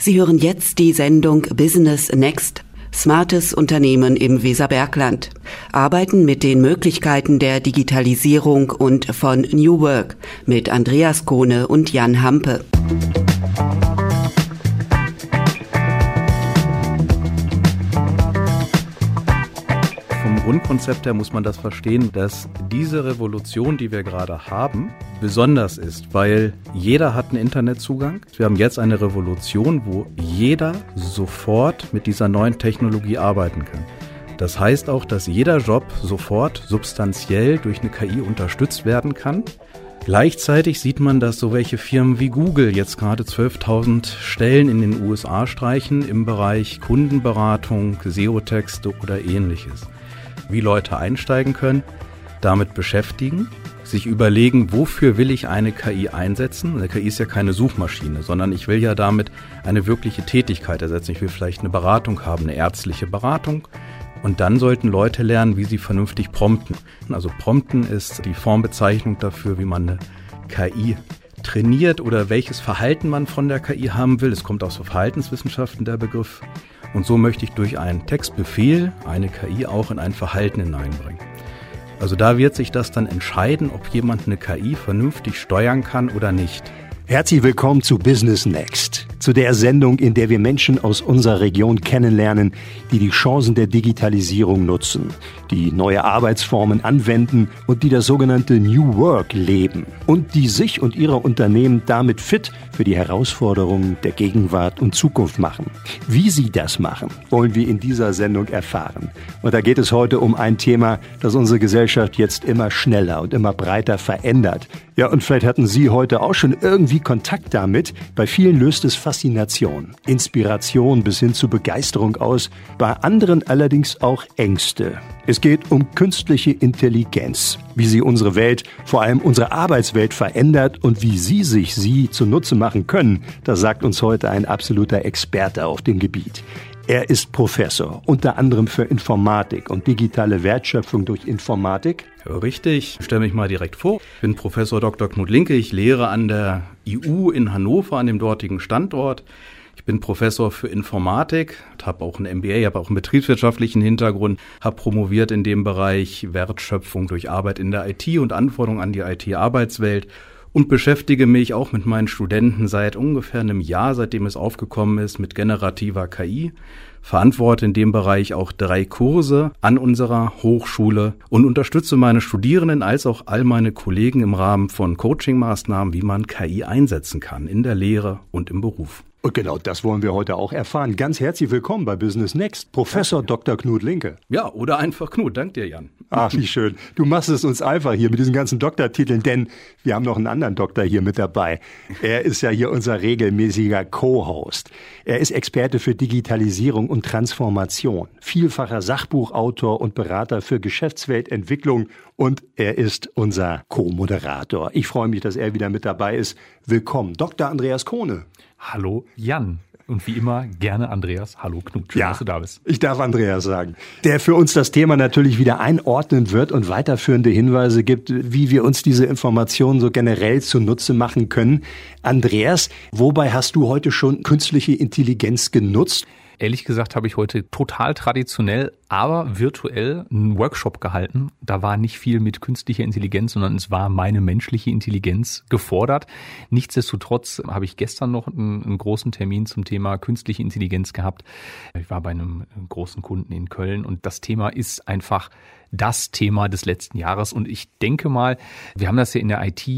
Sie hören jetzt die Sendung Business Next. Smartes Unternehmen im Weserbergland. Arbeiten mit den Möglichkeiten der Digitalisierung und von New Work mit Andreas Kohne und Jan Hampe. Grundkonzept her muss man das verstehen, dass diese Revolution, die wir gerade haben, besonders ist, weil jeder hat einen Internetzugang. Wir haben jetzt eine Revolution, wo jeder sofort mit dieser neuen Technologie arbeiten kann. Das heißt auch, dass jeder Job sofort substanziell durch eine KI unterstützt werden kann. Gleichzeitig sieht man, dass so welche Firmen wie Google jetzt gerade 12.000 Stellen in den USA streichen im Bereich Kundenberatung, SEO-Texte oder ähnliches wie Leute einsteigen können, damit beschäftigen, sich überlegen, wofür will ich eine KI einsetzen. Eine KI ist ja keine Suchmaschine, sondern ich will ja damit eine wirkliche Tätigkeit ersetzen. Ich will vielleicht eine Beratung haben, eine ärztliche Beratung. Und dann sollten Leute lernen, wie sie vernünftig prompten. Also prompten ist die Formbezeichnung dafür, wie man eine KI trainiert oder welches Verhalten man von der KI haben will. Es kommt aus Verhaltenswissenschaften der Begriff. Und so möchte ich durch einen Textbefehl eine KI auch in ein Verhalten hineinbringen. Also da wird sich das dann entscheiden, ob jemand eine KI vernünftig steuern kann oder nicht. Herzlich willkommen zu Business Next, zu der Sendung, in der wir Menschen aus unserer Region kennenlernen, die die Chancen der Digitalisierung nutzen, die neue Arbeitsformen anwenden und die das sogenannte New Work leben und die sich und ihre Unternehmen damit fit für die Herausforderungen der Gegenwart und Zukunft machen. Wie sie das machen, wollen wir in dieser Sendung erfahren. Und da geht es heute um ein Thema, das unsere Gesellschaft jetzt immer schneller und immer breiter verändert. Ja, und vielleicht hatten Sie heute auch schon irgendwie Kontakt damit. Bei vielen löst es Faszination, Inspiration bis hin zu Begeisterung aus, bei anderen allerdings auch Ängste. Es geht um künstliche Intelligenz, wie sie unsere Welt, vor allem unsere Arbeitswelt verändert und wie Sie sich sie zunutze machen können. Das sagt uns heute ein absoluter Experte auf dem Gebiet. Er ist Professor, unter anderem für Informatik und digitale Wertschöpfung durch Informatik. Richtig, ich stelle mich mal direkt vor. Ich bin Professor Dr. Knut Linke. Ich lehre an der IU in Hannover, an dem dortigen Standort. Ich bin Professor für Informatik, habe auch ein MBA, habe auch einen betriebswirtschaftlichen Hintergrund, habe promoviert in dem Bereich Wertschöpfung durch Arbeit in der IT und Anforderungen an die IT-Arbeitswelt und beschäftige mich auch mit meinen Studenten seit ungefähr einem Jahr, seitdem es aufgekommen ist, mit generativer KI. Verantworte in dem Bereich auch drei Kurse an unserer Hochschule und unterstütze meine Studierenden als auch all meine Kollegen im Rahmen von Coachingmaßnahmen, wie man KI einsetzen kann in der Lehre und im Beruf. Und genau das wollen wir heute auch erfahren. Ganz herzlich willkommen bei Business Next, Professor Dr. Knut Linke. Ja, oder einfach Knut. Dank dir, Jan. Ach, wie schön. Du machst es uns einfach hier mit diesen ganzen Doktortiteln, denn wir haben noch einen anderen Doktor hier mit dabei. Er ist ja hier unser regelmäßiger Co-Host. Er ist Experte für Digitalisierung und Transformation, vielfacher Sachbuchautor und Berater für Geschäftsweltentwicklung und er ist unser Co-Moderator. Ich freue mich, dass er wieder mit dabei ist. Willkommen, Dr. Andreas Kohne. Hallo Jan. Und wie immer gerne Andreas. Hallo Knut, schön, ja, dass du da bist. Ich darf Andreas sagen, der für uns das Thema natürlich wieder einordnen wird und weiterführende Hinweise gibt, wie wir uns diese Informationen so generell zunutze machen können. Andreas, wobei hast du heute schon künstliche Intelligenz genutzt? Ehrlich gesagt habe ich heute total traditionell, aber virtuell einen Workshop gehalten. Da war nicht viel mit künstlicher Intelligenz, sondern es war meine menschliche Intelligenz gefordert. Nichtsdestotrotz habe ich gestern noch einen, einen großen Termin zum Thema künstliche Intelligenz gehabt. Ich war bei einem großen Kunden in Köln und das Thema ist einfach das Thema des letzten Jahres. Und ich denke mal, wir haben das ja in der IT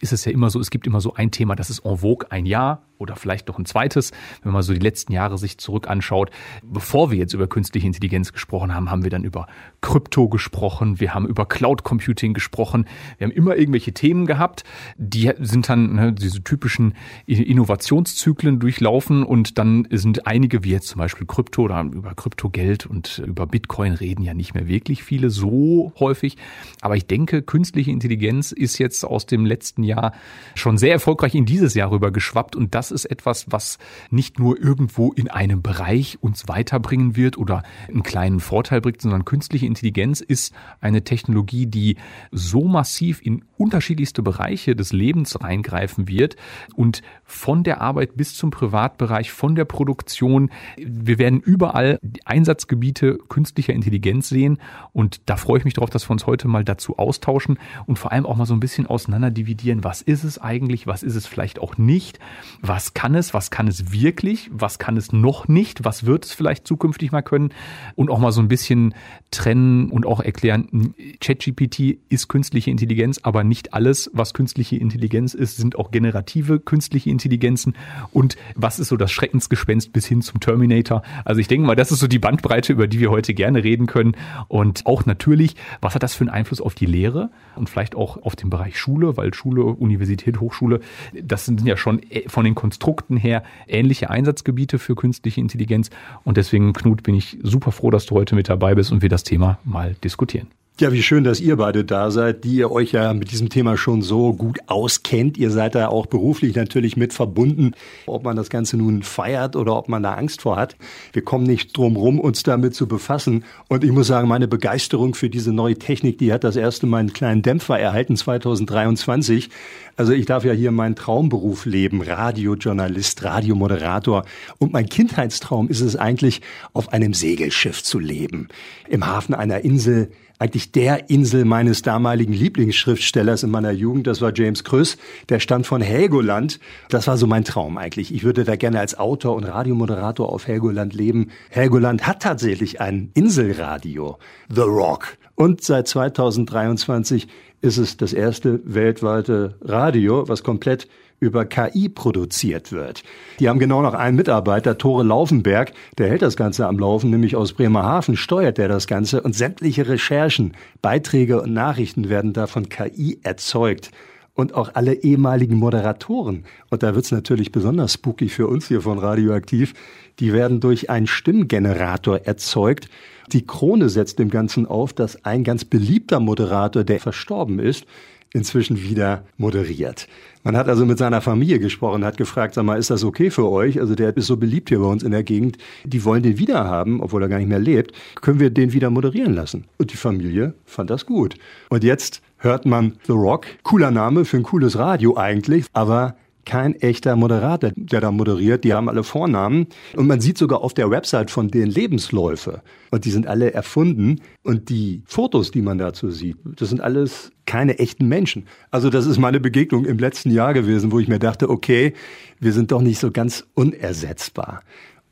ist es ja immer so, es gibt immer so ein Thema, das ist en vogue ein Jahr oder vielleicht noch ein zweites. Wenn man so die letzten Jahre sich zurück anschaut, bevor wir jetzt über künstliche Intelligenz gesprochen haben, haben wir dann über Krypto gesprochen, wir haben über Cloud Computing gesprochen, wir haben immer irgendwelche Themen gehabt, die sind dann ne, diese typischen Innovationszyklen durchlaufen und dann sind einige, wie jetzt zum Beispiel Krypto oder über Kryptogeld und über Bitcoin reden ja nicht mehr wirklich viele so häufig. Aber ich denke, künstliche Intelligenz ist jetzt aus dem letzten Jahr schon sehr erfolgreich in dieses Jahr rüber geschwappt und das ist etwas, was nicht nur irgendwo in einem Bereich uns weiterbringen wird oder einen kleinen Vorteil bringt, sondern künstliche Intelligenz ist eine Technologie, die so massiv in unterschiedlichste Bereiche des Lebens reingreifen wird und von der Arbeit bis zum Privatbereich, von der Produktion. Wir werden überall Einsatzgebiete künstlicher Intelligenz sehen und da freue ich mich darauf, dass wir uns heute mal dazu austauschen und vor allem auch mal so ein bisschen auseinander dividieren. Was ist es eigentlich? Was ist es vielleicht auch nicht? Was kann es? Was kann es wirklich? Was kann es noch nicht? Was wird es vielleicht zukünftig mal können? Und auch mal so ein bisschen trennen und auch erklären, ChatGPT ist künstliche Intelligenz, aber nicht alles, was künstliche Intelligenz ist, sind auch generative künstliche Intelligenzen. Und was ist so das Schreckensgespenst bis hin zum Terminator? Also ich denke mal, das ist so die Bandbreite, über die wir heute gerne reden können. Und auch natürlich, was hat das für einen Einfluss auf die Lehre und vielleicht auch auf den Bereich Schule, weil Schule, Universität, Hochschule, das sind ja schon von den Konstrukten her ähnliche Einsatzgebiete für künstliche Intelligenz. Und deswegen, Knut, bin ich super froh, dass du heute mit dabei bist und wir das Thema mal diskutieren. Ja, wie schön, dass ihr beide da seid, die ihr euch ja mit diesem Thema schon so gut auskennt. Ihr seid da auch beruflich natürlich mit verbunden, ob man das Ganze nun feiert oder ob man da Angst vor hat. Wir kommen nicht drum rum, uns damit zu befassen. Und ich muss sagen, meine Begeisterung für diese neue Technik, die hat das erste Mal einen kleinen Dämpfer erhalten 2023. Also ich darf ja hier meinen Traumberuf leben, Radiojournalist, Radiomoderator. Und mein Kindheitstraum ist es eigentlich, auf einem Segelschiff zu leben. Im Hafen einer Insel, eigentlich der Insel meines damaligen Lieblingsschriftstellers in meiner Jugend, das war James Krüss, der stand von Helgoland. Das war so mein Traum eigentlich. Ich würde da gerne als Autor und Radiomoderator auf Helgoland leben. Helgoland hat tatsächlich ein Inselradio, The Rock. Und seit 2023 ist es das erste weltweite Radio, was komplett über KI produziert wird. Die haben genau noch einen Mitarbeiter, Tore Laufenberg, der hält das Ganze am Laufen, nämlich aus Bremerhaven steuert der das Ganze und sämtliche Recherchen, Beiträge und Nachrichten werden da von KI erzeugt und auch alle ehemaligen Moderatoren. Und da wird's natürlich besonders spooky für uns hier von Radioaktiv. Die werden durch einen Stimmgenerator erzeugt. Die Krone setzt dem Ganzen auf, dass ein ganz beliebter Moderator, der verstorben ist, inzwischen wieder moderiert. Man hat also mit seiner Familie gesprochen, hat gefragt, sag mal, ist das okay für euch? Also der ist so beliebt hier bei uns in der Gegend. Die wollen den wieder haben, obwohl er gar nicht mehr lebt. Können wir den wieder moderieren lassen? Und die Familie fand das gut. Und jetzt hört man The Rock. Cooler Name für ein cooles Radio eigentlich, aber kein echter Moderator, der da moderiert. Die haben alle Vornamen. Und man sieht sogar auf der Website von denen Lebensläufe. Und die sind alle erfunden. Und die Fotos, die man dazu sieht, das sind alles keine echten Menschen. Also das ist meine Begegnung im letzten Jahr gewesen, wo ich mir dachte, okay, wir sind doch nicht so ganz unersetzbar.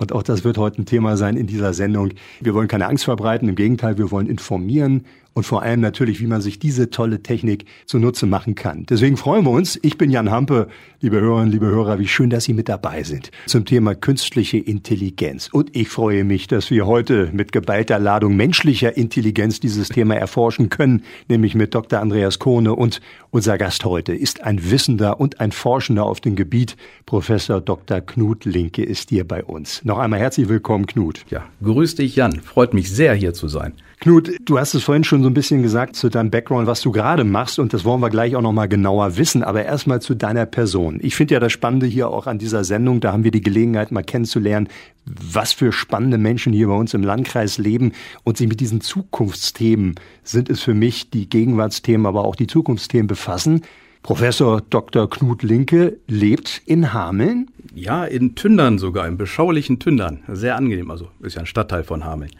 Und auch das wird heute ein Thema sein in dieser Sendung. Wir wollen keine Angst verbreiten, im Gegenteil, wir wollen informieren und vor allem natürlich, wie man sich diese tolle Technik zunutze machen kann. Deswegen freuen wir uns. Ich bin Jan Hampe, liebe Hörerinnen, liebe Hörer, wie schön, dass Sie mit dabei sind zum Thema künstliche Intelligenz. Und ich freue mich, dass wir heute mit geballter Ladung menschlicher Intelligenz dieses Thema erforschen können, nämlich mit Dr. Andreas Kohne und unser Gast heute ist ein Wissender und ein Forschender auf dem Gebiet. Professor Dr. Knut Linke ist hier bei uns. Noch einmal herzlich willkommen, Knut. Ja, grüß dich, Jan. Freut mich sehr, hier zu sein. Knut, du hast es vorhin schon so ein bisschen gesagt zu deinem Background, was du gerade machst und das wollen wir gleich auch noch mal genauer wissen, aber erstmal zu deiner Person. Ich finde ja das Spannende hier auch an dieser Sendung, da haben wir die Gelegenheit mal kennenzulernen, was für spannende Menschen hier bei uns im Landkreis leben und sich mit diesen Zukunftsthemen sind es für mich die Gegenwartsthemen, aber auch die Zukunftsthemen befassen. Professor Dr. Knut Linke lebt in Hameln. Ja, in Tündern sogar, im beschaulichen Tündern. Sehr angenehm, also ist ja ein Stadtteil von Hameln.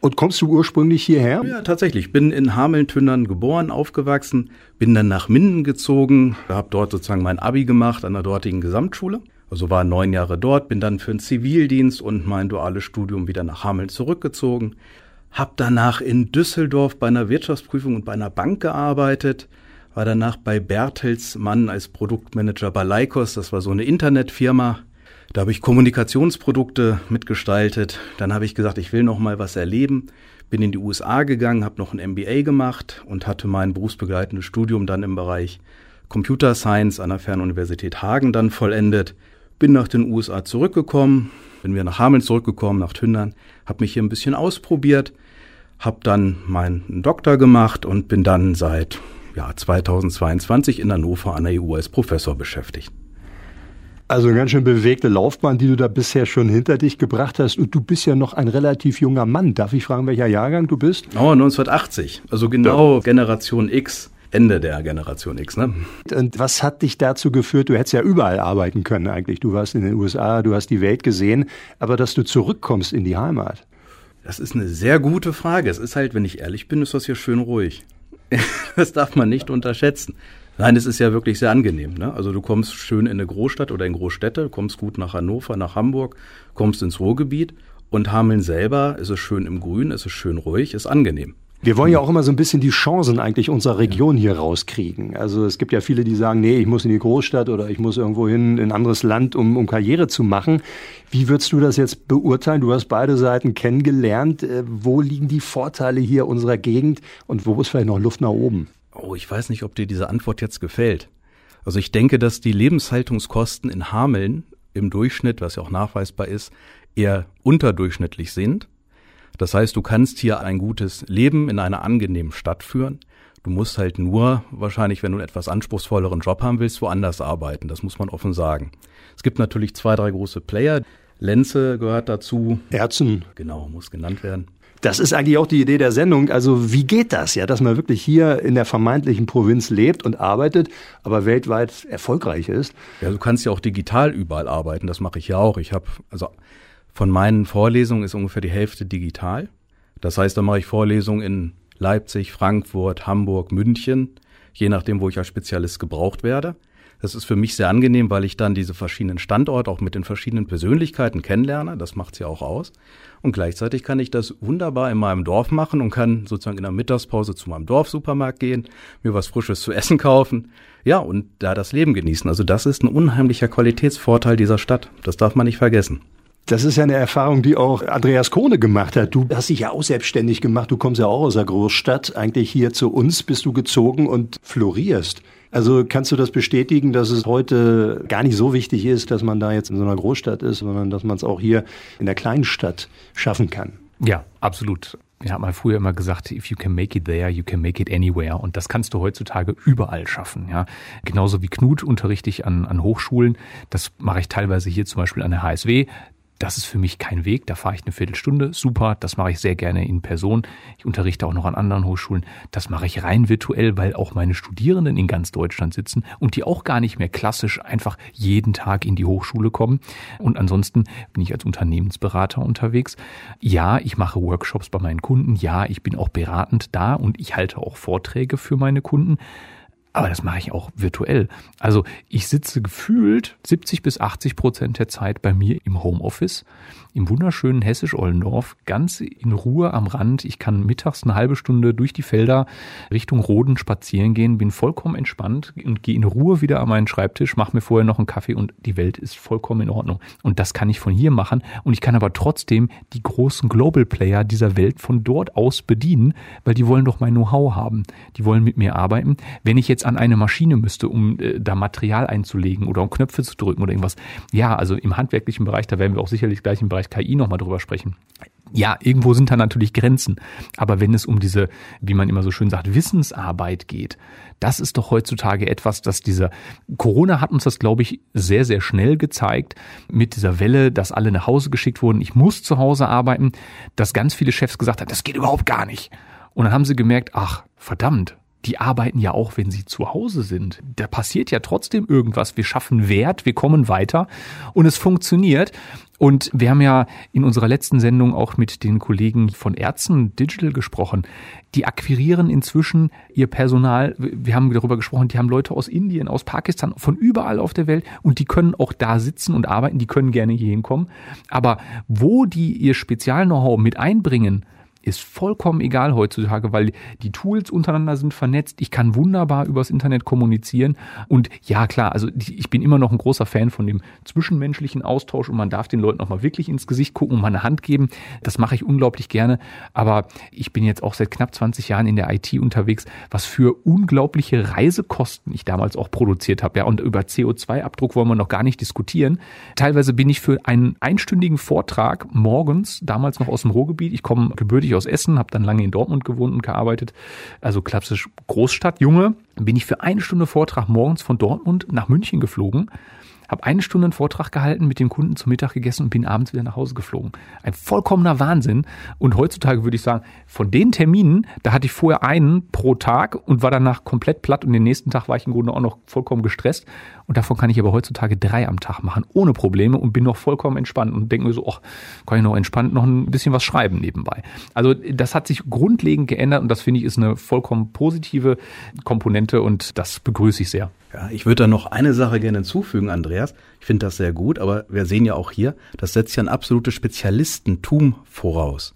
Und kommst du ursprünglich hierher? Ja, tatsächlich. Bin in Hameln-Tündern geboren, aufgewachsen, bin dann nach Minden gezogen, habe dort sozusagen mein Abi gemacht an der dortigen Gesamtschule. Also war neun Jahre dort, bin dann für den Zivildienst und mein duales Studium wieder nach Hameln zurückgezogen. Hab danach in Düsseldorf bei einer Wirtschaftsprüfung und bei einer Bank gearbeitet war danach bei Bertelsmann als Produktmanager bei Leikos, das war so eine Internetfirma. Da habe ich Kommunikationsprodukte mitgestaltet. Dann habe ich gesagt, ich will noch mal was erleben. Bin in die USA gegangen, habe noch ein MBA gemacht und hatte mein berufsbegleitendes Studium dann im Bereich Computer Science an der Fernuniversität Hagen dann vollendet. Bin nach den USA zurückgekommen, bin wieder nach Hameln zurückgekommen, nach Tündern, habe mich hier ein bisschen ausprobiert, habe dann meinen Doktor gemacht und bin dann seit ja, 2022 in Hannover an der EU als Professor beschäftigt. Also eine ganz schön bewegte Laufbahn, die du da bisher schon hinter dich gebracht hast. Und du bist ja noch ein relativ junger Mann. Darf ich fragen, welcher Jahrgang du bist? Oh, 1980. Also genau ja. Generation X. Ende der Generation X. Ne? Und was hat dich dazu geführt? Du hättest ja überall arbeiten können eigentlich. Du warst in den USA, du hast die Welt gesehen, aber dass du zurückkommst in die Heimat. Das ist eine sehr gute Frage. Es ist halt, wenn ich ehrlich bin, ist das hier schön ruhig. das darf man nicht unterschätzen. Nein, es ist ja wirklich sehr angenehm. Ne? Also du kommst schön in eine Großstadt oder in Großstädte, kommst gut nach Hannover, nach Hamburg, kommst ins Ruhrgebiet und Hameln selber ist es schön im Grün, ist es schön ruhig, ist angenehm. Wir wollen ja auch immer so ein bisschen die Chancen eigentlich unserer Region hier rauskriegen. Also es gibt ja viele, die sagen, nee, ich muss in die Großstadt oder ich muss irgendwo hin in ein anderes Land, um, um Karriere zu machen. Wie würdest du das jetzt beurteilen? Du hast beide Seiten kennengelernt. Äh, wo liegen die Vorteile hier unserer Gegend und wo ist vielleicht noch Luft nach oben? Oh, ich weiß nicht, ob dir diese Antwort jetzt gefällt. Also ich denke, dass die Lebenshaltungskosten in Hameln im Durchschnitt, was ja auch nachweisbar ist, eher unterdurchschnittlich sind. Das heißt, du kannst hier ein gutes Leben in einer angenehmen Stadt führen. Du musst halt nur wahrscheinlich, wenn du einen etwas anspruchsvolleren Job haben willst, woanders arbeiten. Das muss man offen sagen. Es gibt natürlich zwei, drei große Player. Lenze gehört dazu. Erzen. Genau, muss genannt werden. Das ist eigentlich auch die Idee der Sendung. Also wie geht das ja, dass man wirklich hier in der vermeintlichen Provinz lebt und arbeitet, aber weltweit erfolgreich ist? Ja, du kannst ja auch digital überall arbeiten. Das mache ich ja auch. Ich habe also von meinen Vorlesungen ist ungefähr die Hälfte digital. Das heißt, da mache ich Vorlesungen in Leipzig, Frankfurt, Hamburg, München, je nachdem, wo ich als Spezialist gebraucht werde. Das ist für mich sehr angenehm, weil ich dann diese verschiedenen Standorte auch mit den verschiedenen Persönlichkeiten kennenlerne. Das macht's ja auch aus. Und gleichzeitig kann ich das wunderbar in meinem Dorf machen und kann sozusagen in der Mittagspause zu meinem Dorfsupermarkt gehen, mir was Frisches zu essen kaufen. Ja, und da das Leben genießen. Also das ist ein unheimlicher Qualitätsvorteil dieser Stadt. Das darf man nicht vergessen. Das ist ja eine Erfahrung, die auch Andreas Kohne gemacht hat. Du hast dich ja auch selbstständig gemacht. Du kommst ja auch aus der Großstadt. Eigentlich hier zu uns bist du gezogen und florierst. Also kannst du das bestätigen, dass es heute gar nicht so wichtig ist, dass man da jetzt in so einer Großstadt ist, sondern dass man es auch hier in der kleinen Stadt schaffen kann? Ja, absolut. Wir haben mal früher immer gesagt, if you can make it there, you can make it anywhere. Und das kannst du heutzutage überall schaffen. Ja, genauso wie Knut unterrichte ich an, an Hochschulen. Das mache ich teilweise hier zum Beispiel an der HSW das ist für mich kein Weg. Da fahre ich eine Viertelstunde. Super, das mache ich sehr gerne in Person. Ich unterrichte auch noch an anderen Hochschulen. Das mache ich rein virtuell, weil auch meine Studierenden in ganz Deutschland sitzen und die auch gar nicht mehr klassisch einfach jeden Tag in die Hochschule kommen. Und ansonsten bin ich als Unternehmensberater unterwegs. Ja, ich mache Workshops bei meinen Kunden. Ja, ich bin auch beratend da und ich halte auch Vorträge für meine Kunden. Aber das mache ich auch virtuell. Also ich sitze gefühlt 70 bis 80 Prozent der Zeit bei mir im Homeoffice im wunderschönen Hessisch-Ollendorf, ganz in Ruhe am Rand. Ich kann mittags eine halbe Stunde durch die Felder Richtung Roden spazieren gehen, bin vollkommen entspannt und gehe in Ruhe wieder an meinen Schreibtisch, mache mir vorher noch einen Kaffee und die Welt ist vollkommen in Ordnung. Und das kann ich von hier machen und ich kann aber trotzdem die großen Global Player dieser Welt von dort aus bedienen, weil die wollen doch mein Know-how haben. Die wollen mit mir arbeiten. Wenn ich jetzt an eine Maschine müsste, um äh, da Material einzulegen oder um Knöpfe zu drücken oder irgendwas, ja, also im handwerklichen Bereich, da werden wir auch sicherlich gleich im Bereich Bereich KI nochmal drüber sprechen. Ja, irgendwo sind da natürlich Grenzen. Aber wenn es um diese, wie man immer so schön sagt, Wissensarbeit geht, das ist doch heutzutage etwas, dass dieser Corona hat uns das, glaube ich, sehr, sehr schnell gezeigt mit dieser Welle, dass alle nach Hause geschickt wurden. Ich muss zu Hause arbeiten, dass ganz viele Chefs gesagt haben, das geht überhaupt gar nicht. Und dann haben sie gemerkt, ach, verdammt, die arbeiten ja auch, wenn sie zu Hause sind. Da passiert ja trotzdem irgendwas. Wir schaffen Wert, wir kommen weiter und es funktioniert. Und wir haben ja in unserer letzten Sendung auch mit den Kollegen von Ärzten Digital gesprochen. Die akquirieren inzwischen ihr Personal. Wir haben darüber gesprochen, die haben Leute aus Indien, aus Pakistan, von überall auf der Welt und die können auch da sitzen und arbeiten. Die können gerne hier hinkommen. Aber wo die ihr Spezial-Know-how mit einbringen, ist vollkommen egal heutzutage, weil die Tools untereinander sind vernetzt. Ich kann wunderbar übers Internet kommunizieren. Und ja, klar, also ich bin immer noch ein großer Fan von dem zwischenmenschlichen Austausch und man darf den Leuten auch mal wirklich ins Gesicht gucken und mal eine Hand geben. Das mache ich unglaublich gerne. Aber ich bin jetzt auch seit knapp 20 Jahren in der IT unterwegs, was für unglaubliche Reisekosten ich damals auch produziert habe. Ja, und über CO2-Abdruck wollen wir noch gar nicht diskutieren. Teilweise bin ich für einen einstündigen Vortrag morgens, damals noch aus dem Ruhrgebiet, ich komme gebürtig gebürtig aus Essen, habe dann lange in Dortmund gewohnt und gearbeitet, also klassisch Großstadt, Junge, bin ich für eine Stunde Vortrag morgens von Dortmund nach München geflogen habe eine Stunde einen Vortrag gehalten, mit dem Kunden zum Mittag gegessen und bin abends wieder nach Hause geflogen. Ein vollkommener Wahnsinn. Und heutzutage würde ich sagen, von den Terminen, da hatte ich vorher einen pro Tag und war danach komplett platt und den nächsten Tag war ich im Grunde auch noch vollkommen gestresst. Und davon kann ich aber heutzutage drei am Tag machen, ohne Probleme und bin noch vollkommen entspannt und denke mir so, ach, kann ich noch entspannt noch ein bisschen was schreiben nebenbei. Also das hat sich grundlegend geändert und das finde ich ist eine vollkommen positive Komponente und das begrüße ich sehr. Ja, ich würde da noch eine Sache gerne hinzufügen, Andreas. Ich finde das sehr gut, aber wir sehen ja auch hier, das setzt ja ein absolutes Spezialistentum voraus.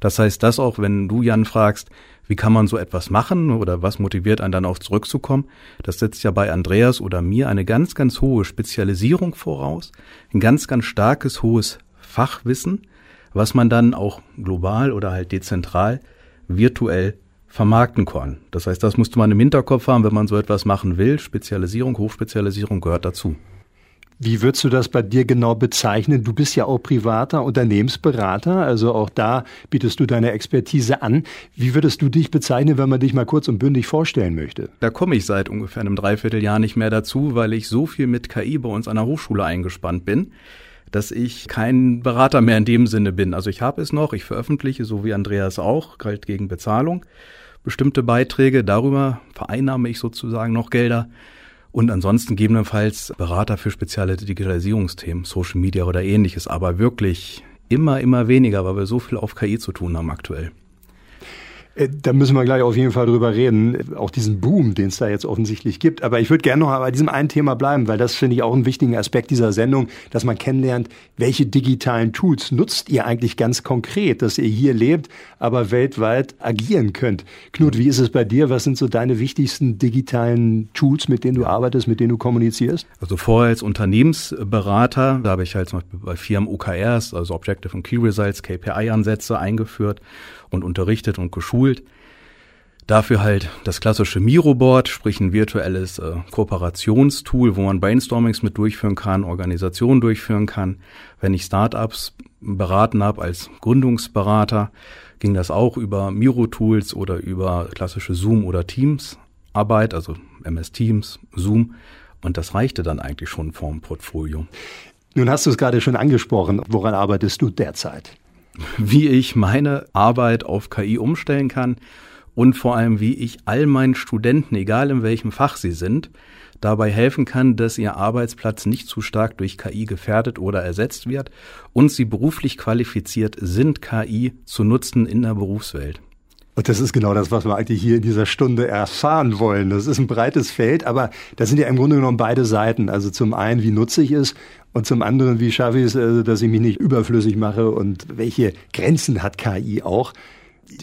Das heißt, dass auch, wenn du Jan fragst, wie kann man so etwas machen oder was motiviert einen dann auch zurückzukommen, das setzt ja bei Andreas oder mir eine ganz, ganz hohe Spezialisierung voraus, ein ganz, ganz starkes, hohes Fachwissen, was man dann auch global oder halt dezentral virtuell vermarkten kann. Das heißt, das musste man im Hinterkopf haben, wenn man so etwas machen will. Spezialisierung, Hochspezialisierung gehört dazu. Wie würdest du das bei dir genau bezeichnen? Du bist ja auch privater Unternehmensberater, also auch da bietest du deine Expertise an. Wie würdest du dich bezeichnen, wenn man dich mal kurz und bündig vorstellen möchte? Da komme ich seit ungefähr einem Dreivierteljahr nicht mehr dazu, weil ich so viel mit KI bei uns an der Hochschule eingespannt bin, dass ich kein Berater mehr in dem Sinne bin. Also ich habe es noch, ich veröffentliche, so wie Andreas auch, galt gegen Bezahlung, bestimmte Beiträge. Darüber vereinnahme ich sozusagen noch Gelder und ansonsten gegebenenfalls Berater für spezielle Digitalisierungsthemen, Social Media oder ähnliches, aber wirklich immer, immer weniger, weil wir so viel auf KI zu tun haben aktuell. Äh, da müssen wir gleich auf jeden Fall drüber reden, auch diesen Boom, den es da jetzt offensichtlich gibt. Aber ich würde gerne noch bei diesem einen Thema bleiben, weil das finde ich auch einen wichtigen Aspekt dieser Sendung, dass man kennenlernt, welche digitalen Tools nutzt ihr eigentlich ganz konkret, dass ihr hier lebt, aber weltweit agieren könnt. Knut, wie ist es bei dir? Was sind so deine wichtigsten digitalen Tools, mit denen du arbeitest, mit denen du kommunizierst? Also vorher als Unternehmensberater, da habe ich halt zum Beispiel bei Firmen OKRs, also Objective und Key Results, KPI-Ansätze eingeführt und unterrichtet und geschult. Dafür halt das klassische Miro-Board, sprich ein virtuelles äh, Kooperationstool, wo man Brainstormings mit durchführen kann, Organisationen durchführen kann. Wenn ich Startups beraten habe als Gründungsberater, ging das auch über Miro-Tools oder über klassische Zoom- oder Teams-Arbeit, also MS Teams, Zoom. Und das reichte dann eigentlich schon vorm Portfolio. Nun hast du es gerade schon angesprochen. Woran arbeitest du derzeit? Wie ich meine Arbeit auf KI umstellen kann und vor allem, wie ich all meinen Studenten, egal in welchem Fach sie sind, dabei helfen kann, dass ihr Arbeitsplatz nicht zu stark durch KI gefährdet oder ersetzt wird und sie beruflich qualifiziert sind, KI zu nutzen in der Berufswelt. Und das ist genau das, was wir eigentlich hier in dieser Stunde erfahren wollen. Das ist ein breites Feld, aber da sind ja im Grunde genommen beide Seiten. Also zum einen, wie nutze ich es und zum anderen, wie schaffe ich es, äh, dass ich mich nicht überflüssig mache und welche Grenzen hat KI auch.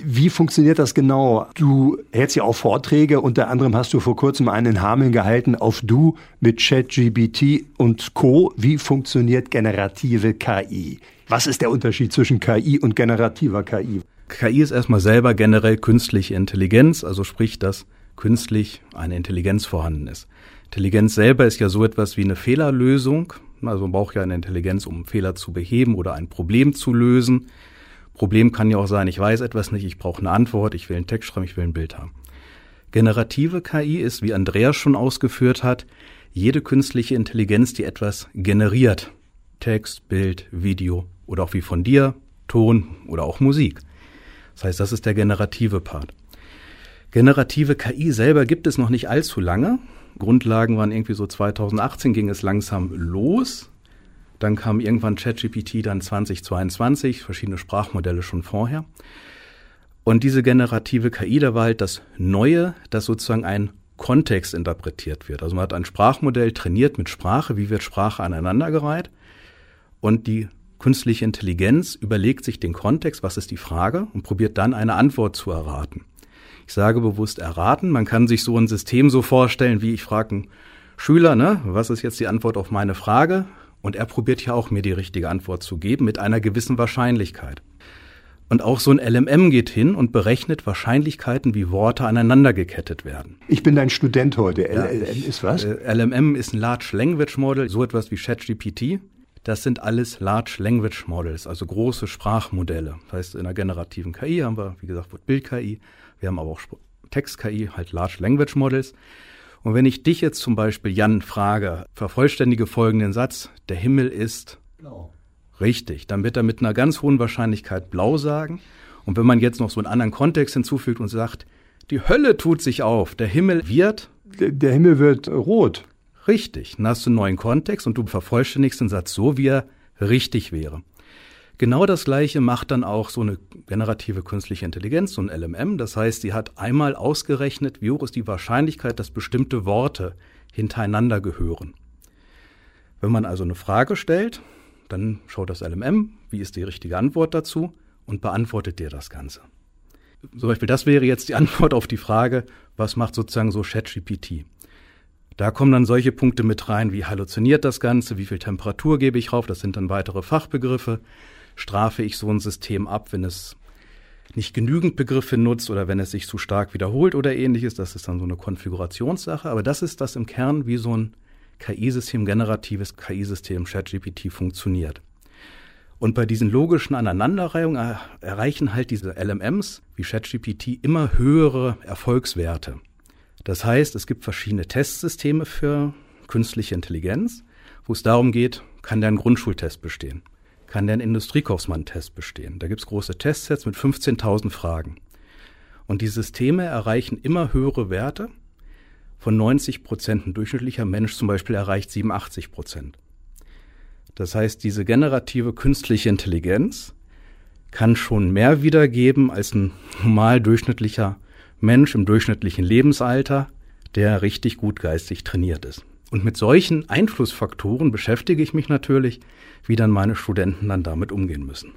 Wie funktioniert das genau? Du hältst ja auch Vorträge, unter anderem hast du vor kurzem einen in Hameln gehalten auf Du mit ChatGBT und Co. Wie funktioniert generative KI? Was ist der Unterschied zwischen KI und generativer KI? KI ist erstmal selber generell künstliche Intelligenz, also sprich, dass künstlich eine Intelligenz vorhanden ist. Intelligenz selber ist ja so etwas wie eine Fehlerlösung. Also man braucht ja eine Intelligenz, um Fehler zu beheben oder ein Problem zu lösen. Problem kann ja auch sein, ich weiß etwas nicht, ich brauche eine Antwort, ich will einen Text schreiben, ich will ein Bild haben. Generative KI ist, wie Andreas schon ausgeführt hat, jede künstliche Intelligenz, die etwas generiert. Text, Bild, Video oder auch wie von dir, Ton oder auch Musik. Das heißt, das ist der generative Part. Generative KI selber gibt es noch nicht allzu lange. Grundlagen waren irgendwie so 2018 ging es langsam los. Dann kam irgendwann ChatGPT dann 2022, verschiedene Sprachmodelle schon vorher. Und diese generative KI, da war halt das Neue, dass sozusagen ein Kontext interpretiert wird. Also man hat ein Sprachmodell trainiert mit Sprache, wie wird Sprache aneinandergereiht. Und die künstliche Intelligenz überlegt sich den Kontext, was ist die Frage, und probiert dann eine Antwort zu erraten. Ich sage bewusst erraten. Man kann sich so ein System so vorstellen, wie ich frage einen Schüler, ne, was ist jetzt die Antwort auf meine Frage? Und er probiert ja auch, mir die richtige Antwort zu geben mit einer gewissen Wahrscheinlichkeit. Und auch so ein LMM geht hin und berechnet Wahrscheinlichkeiten, wie Worte aneinander gekettet werden. Ich bin dein Student heute. LLM ist was? Äh, LMM ist ein Large Language Model, so etwas wie ChatGPT. Das sind alles Large Language Models, also große Sprachmodelle. Das heißt, in der generativen KI haben wir, wie gesagt, Bild-KI. Wir haben aber auch Text-KI, halt Large Language Models. Und wenn ich dich jetzt zum Beispiel, Jan, frage, vervollständige folgenden Satz, der Himmel ist blau. Richtig, dann wird er mit einer ganz hohen Wahrscheinlichkeit blau sagen. Und wenn man jetzt noch so einen anderen Kontext hinzufügt und sagt, die Hölle tut sich auf, der Himmel wird. Der Himmel wird rot. Richtig, dann hast du einen neuen Kontext und du vervollständigst den Satz so, wie er richtig wäre. Genau das Gleiche macht dann auch so eine generative künstliche Intelligenz, so ein LMM. Das heißt, sie hat einmal ausgerechnet, wie hoch ist die Wahrscheinlichkeit, dass bestimmte Worte hintereinander gehören. Wenn man also eine Frage stellt, dann schaut das LMM, wie ist die richtige Antwort dazu und beantwortet dir das Ganze. Zum Beispiel, das wäre jetzt die Antwort auf die Frage, was macht sozusagen so ChatGPT? Da kommen dann solche Punkte mit rein, wie halluziniert das Ganze, wie viel Temperatur gebe ich rauf, das sind dann weitere Fachbegriffe. Strafe ich so ein System ab, wenn es nicht genügend Begriffe nutzt oder wenn es sich zu stark wiederholt oder ähnliches, das ist dann so eine Konfigurationssache. Aber das ist das im Kern, wie so ein KI-System, generatives KI-System ChatGPT funktioniert. Und bei diesen logischen Aneinanderreihungen erreichen halt diese LMMs wie ChatGPT immer höhere Erfolgswerte. Das heißt, es gibt verschiedene Testsysteme für künstliche Intelligenz, wo es darum geht, kann der einen Grundschultest bestehen? Kann der einen Industriekaufmann-Test bestehen? Da gibt es große Testsets mit 15.000 Fragen. Und die Systeme erreichen immer höhere Werte. Von 90 Prozent ein durchschnittlicher Mensch zum Beispiel erreicht 87 Prozent. Das heißt, diese generative künstliche Intelligenz kann schon mehr wiedergeben als ein normal durchschnittlicher Mensch im durchschnittlichen Lebensalter, der richtig gut geistig trainiert ist. Und mit solchen Einflussfaktoren beschäftige ich mich natürlich, wie dann meine Studenten dann damit umgehen müssen.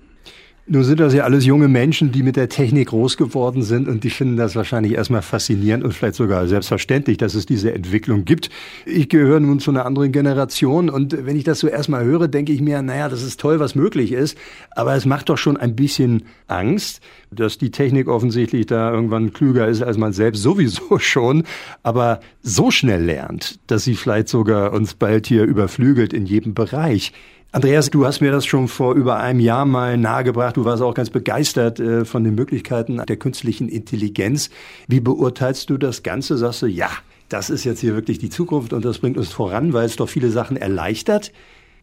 Nun sind das ja alles junge Menschen, die mit der Technik groß geworden sind und die finden das wahrscheinlich erstmal faszinierend und vielleicht sogar selbstverständlich, dass es diese Entwicklung gibt. Ich gehöre nun zu einer anderen Generation und wenn ich das so erstmal höre, denke ich mir, naja, das ist toll, was möglich ist, aber es macht doch schon ein bisschen Angst, dass die Technik offensichtlich da irgendwann klüger ist als man selbst sowieso schon, aber so schnell lernt, dass sie vielleicht sogar uns bald hier überflügelt in jedem Bereich. Andreas, du hast mir das schon vor über einem Jahr mal nahegebracht. Du warst auch ganz begeistert äh, von den Möglichkeiten der künstlichen Intelligenz. Wie beurteilst du das Ganze? Sagst du, ja, das ist jetzt hier wirklich die Zukunft und das bringt uns voran, weil es doch viele Sachen erleichtert?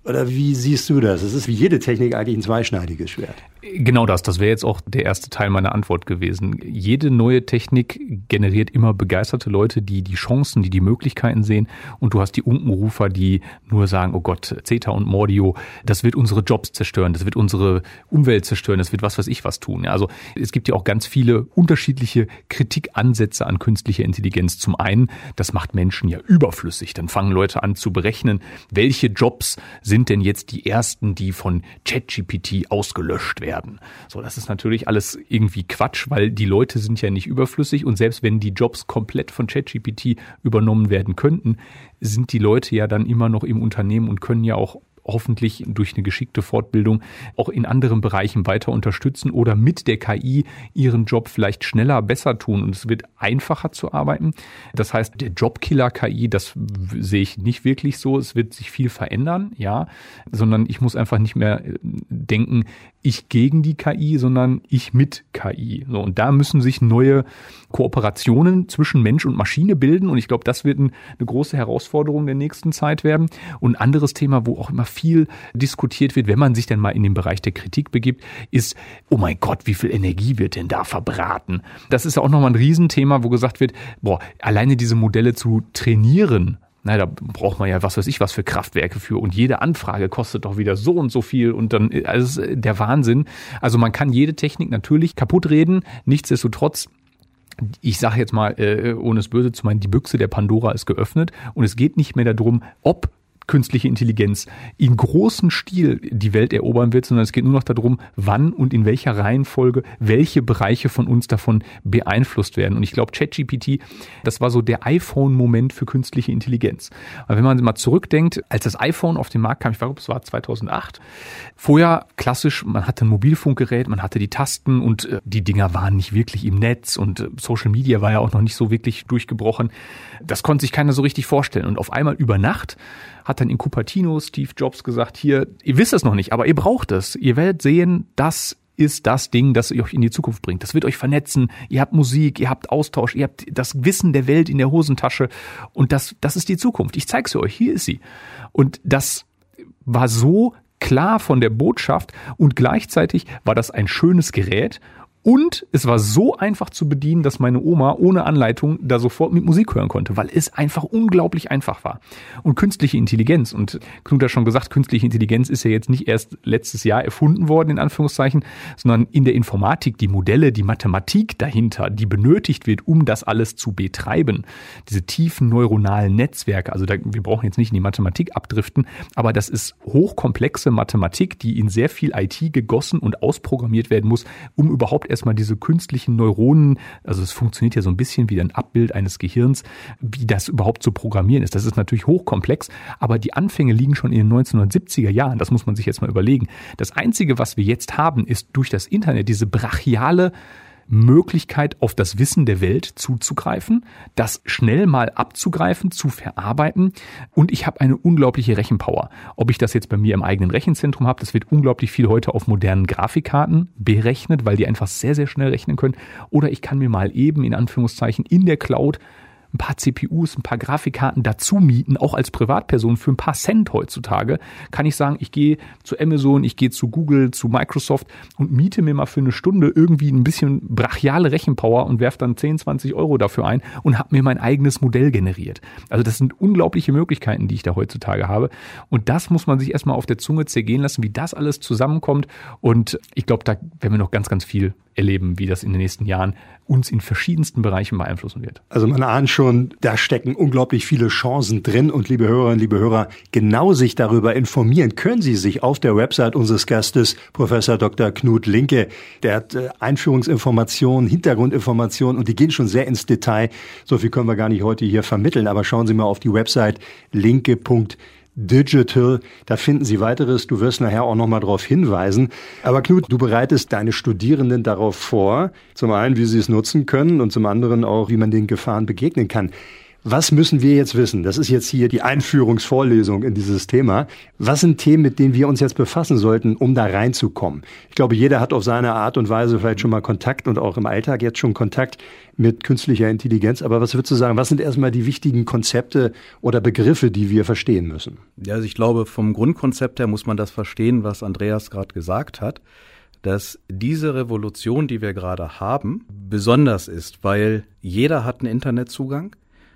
Oder wie siehst du das? Es ist wie jede Technik eigentlich ein zweischneidiges Schwert. Genau das, das wäre jetzt auch der erste Teil meiner Antwort gewesen. Jede neue Technik generiert immer begeisterte Leute, die die Chancen, die die Möglichkeiten sehen. Und du hast die Unkenrufer, die nur sagen, oh Gott, Zeta und Mordio, das wird unsere Jobs zerstören, das wird unsere Umwelt zerstören, das wird was weiß ich was tun. Also es gibt ja auch ganz viele unterschiedliche Kritikansätze an künstlicher Intelligenz. Zum einen, das macht Menschen ja überflüssig. Dann fangen Leute an zu berechnen, welche Jobs sind denn jetzt die ersten, die von ChatGPT ausgelöscht werden. So, das ist natürlich alles irgendwie Quatsch, weil die Leute sind ja nicht überflüssig und selbst wenn die Jobs komplett von ChatGPT übernommen werden könnten, sind die Leute ja dann immer noch im Unternehmen und können ja auch hoffentlich durch eine geschickte Fortbildung auch in anderen Bereichen weiter unterstützen oder mit der KI ihren Job vielleicht schneller, besser tun und es wird einfacher zu arbeiten. Das heißt, der Jobkiller KI, das sehe ich nicht wirklich so. Es wird sich viel verändern, ja, sondern ich muss einfach nicht mehr äh, denken, ich gegen die KI, sondern ich mit KI. So, und da müssen sich neue Kooperationen zwischen Mensch und Maschine bilden. Und ich glaube, das wird eine große Herausforderung der nächsten Zeit werden. Und ein anderes Thema, wo auch immer viel diskutiert wird, wenn man sich denn mal in den Bereich der Kritik begibt, ist, oh mein Gott, wie viel Energie wird denn da verbraten? Das ist ja auch nochmal ein Riesenthema, wo gesagt wird, boah, alleine diese Modelle zu trainieren, na, da braucht man ja was weiß ich was für Kraftwerke für. Und jede Anfrage kostet doch wieder so und so viel. Und dann also der Wahnsinn. Also man kann jede Technik natürlich kaputt reden, nichtsdestotrotz ich sage jetzt mal, äh, ohne es böse zu meinen, die Büchse der Pandora ist geöffnet. Und es geht nicht mehr darum, ob künstliche Intelligenz in großen Stil die Welt erobern wird, sondern es geht nur noch darum, wann und in welcher Reihenfolge welche Bereiche von uns davon beeinflusst werden. Und ich glaube, ChatGPT, das war so der iPhone-Moment für künstliche Intelligenz. Aber wenn man mal zurückdenkt, als das iPhone auf den Markt kam, ich glaube, es war 2008, vorher klassisch, man hatte ein Mobilfunkgerät, man hatte die Tasten und äh, die Dinger waren nicht wirklich im Netz und äh, Social Media war ja auch noch nicht so wirklich durchgebrochen. Das konnte sich keiner so richtig vorstellen. Und auf einmal über Nacht hat dann in Cupertino Steve Jobs gesagt, hier, ihr wisst es noch nicht, aber ihr braucht es. Ihr werdet sehen, dass ist das Ding, das euch in die Zukunft bringt. Das wird euch vernetzen. Ihr habt Musik, ihr habt Austausch, ihr habt das Wissen der Welt in der Hosentasche und das, das ist die Zukunft. Ich zeige sie euch. Hier ist sie. Und das war so klar von der Botschaft und gleichzeitig war das ein schönes Gerät und es war so einfach zu bedienen, dass meine Oma ohne Anleitung da sofort mit Musik hören konnte, weil es einfach unglaublich einfach war. Und künstliche Intelligenz, und Knut hat schon gesagt, künstliche Intelligenz ist ja jetzt nicht erst letztes Jahr erfunden worden, in Anführungszeichen, sondern in der Informatik die Modelle, die Mathematik dahinter, die benötigt wird, um das alles zu betreiben. Diese tiefen neuronalen Netzwerke, also da, wir brauchen jetzt nicht in die Mathematik abdriften, aber das ist hochkomplexe Mathematik, die in sehr viel IT gegossen und ausprogrammiert werden muss, um überhaupt erstmal diese künstlichen Neuronen, also es funktioniert ja so ein bisschen wie ein Abbild eines Gehirns, wie das überhaupt zu programmieren ist. Das ist natürlich hochkomplex, aber die Anfänge liegen schon in den 1970er Jahren. Das muss man sich jetzt mal überlegen. Das Einzige, was wir jetzt haben, ist durch das Internet diese brachiale Möglichkeit, auf das Wissen der Welt zuzugreifen, das schnell mal abzugreifen, zu verarbeiten und ich habe eine unglaubliche Rechenpower. Ob ich das jetzt bei mir im eigenen Rechenzentrum habe, das wird unglaublich viel heute auf modernen Grafikkarten berechnet, weil die einfach sehr, sehr schnell rechnen können. Oder ich kann mir mal eben in Anführungszeichen in der Cloud ein paar CPUs, ein paar Grafikkarten dazu mieten, auch als Privatperson für ein paar Cent heutzutage, kann ich sagen, ich gehe zu Amazon, ich gehe zu Google, zu Microsoft und miete mir mal für eine Stunde irgendwie ein bisschen brachiale Rechenpower und werfe dann 10, 20 Euro dafür ein und habe mir mein eigenes Modell generiert. Also das sind unglaubliche Möglichkeiten, die ich da heutzutage habe. Und das muss man sich erstmal auf der Zunge zergehen lassen, wie das alles zusammenkommt. Und ich glaube, da werden wir noch ganz, ganz viel erleben, wie das in den nächsten Jahren uns in verschiedensten Bereichen beeinflussen wird. Also man ahnt schon, da stecken unglaublich viele Chancen drin und liebe Hörerinnen, liebe Hörer, genau sich darüber informieren können Sie sich auf der Website unseres Gastes, Professor Dr. Knut Linke. Der hat äh, Einführungsinformationen, Hintergrundinformationen und die gehen schon sehr ins Detail. So viel können wir gar nicht heute hier vermitteln, aber schauen Sie mal auf die Website linke.de Digital. Da finden Sie weiteres. Du wirst nachher auch nochmal darauf hinweisen. Aber Knut, du bereitest deine Studierenden darauf vor. Zum einen, wie sie es nutzen können und zum anderen auch, wie man den Gefahren begegnen kann. Was müssen wir jetzt wissen? Das ist jetzt hier die Einführungsvorlesung in dieses Thema. Was sind Themen, mit denen wir uns jetzt befassen sollten, um da reinzukommen? Ich glaube, jeder hat auf seine Art und Weise vielleicht schon mal Kontakt und auch im Alltag jetzt schon Kontakt mit künstlicher Intelligenz. Aber was würdest du sagen, was sind erstmal die wichtigen Konzepte oder Begriffe, die wir verstehen müssen? Ja, also ich glaube, vom Grundkonzept her muss man das verstehen, was Andreas gerade gesagt hat dass diese Revolution, die wir gerade haben, besonders ist, weil jeder hat einen Internetzugang.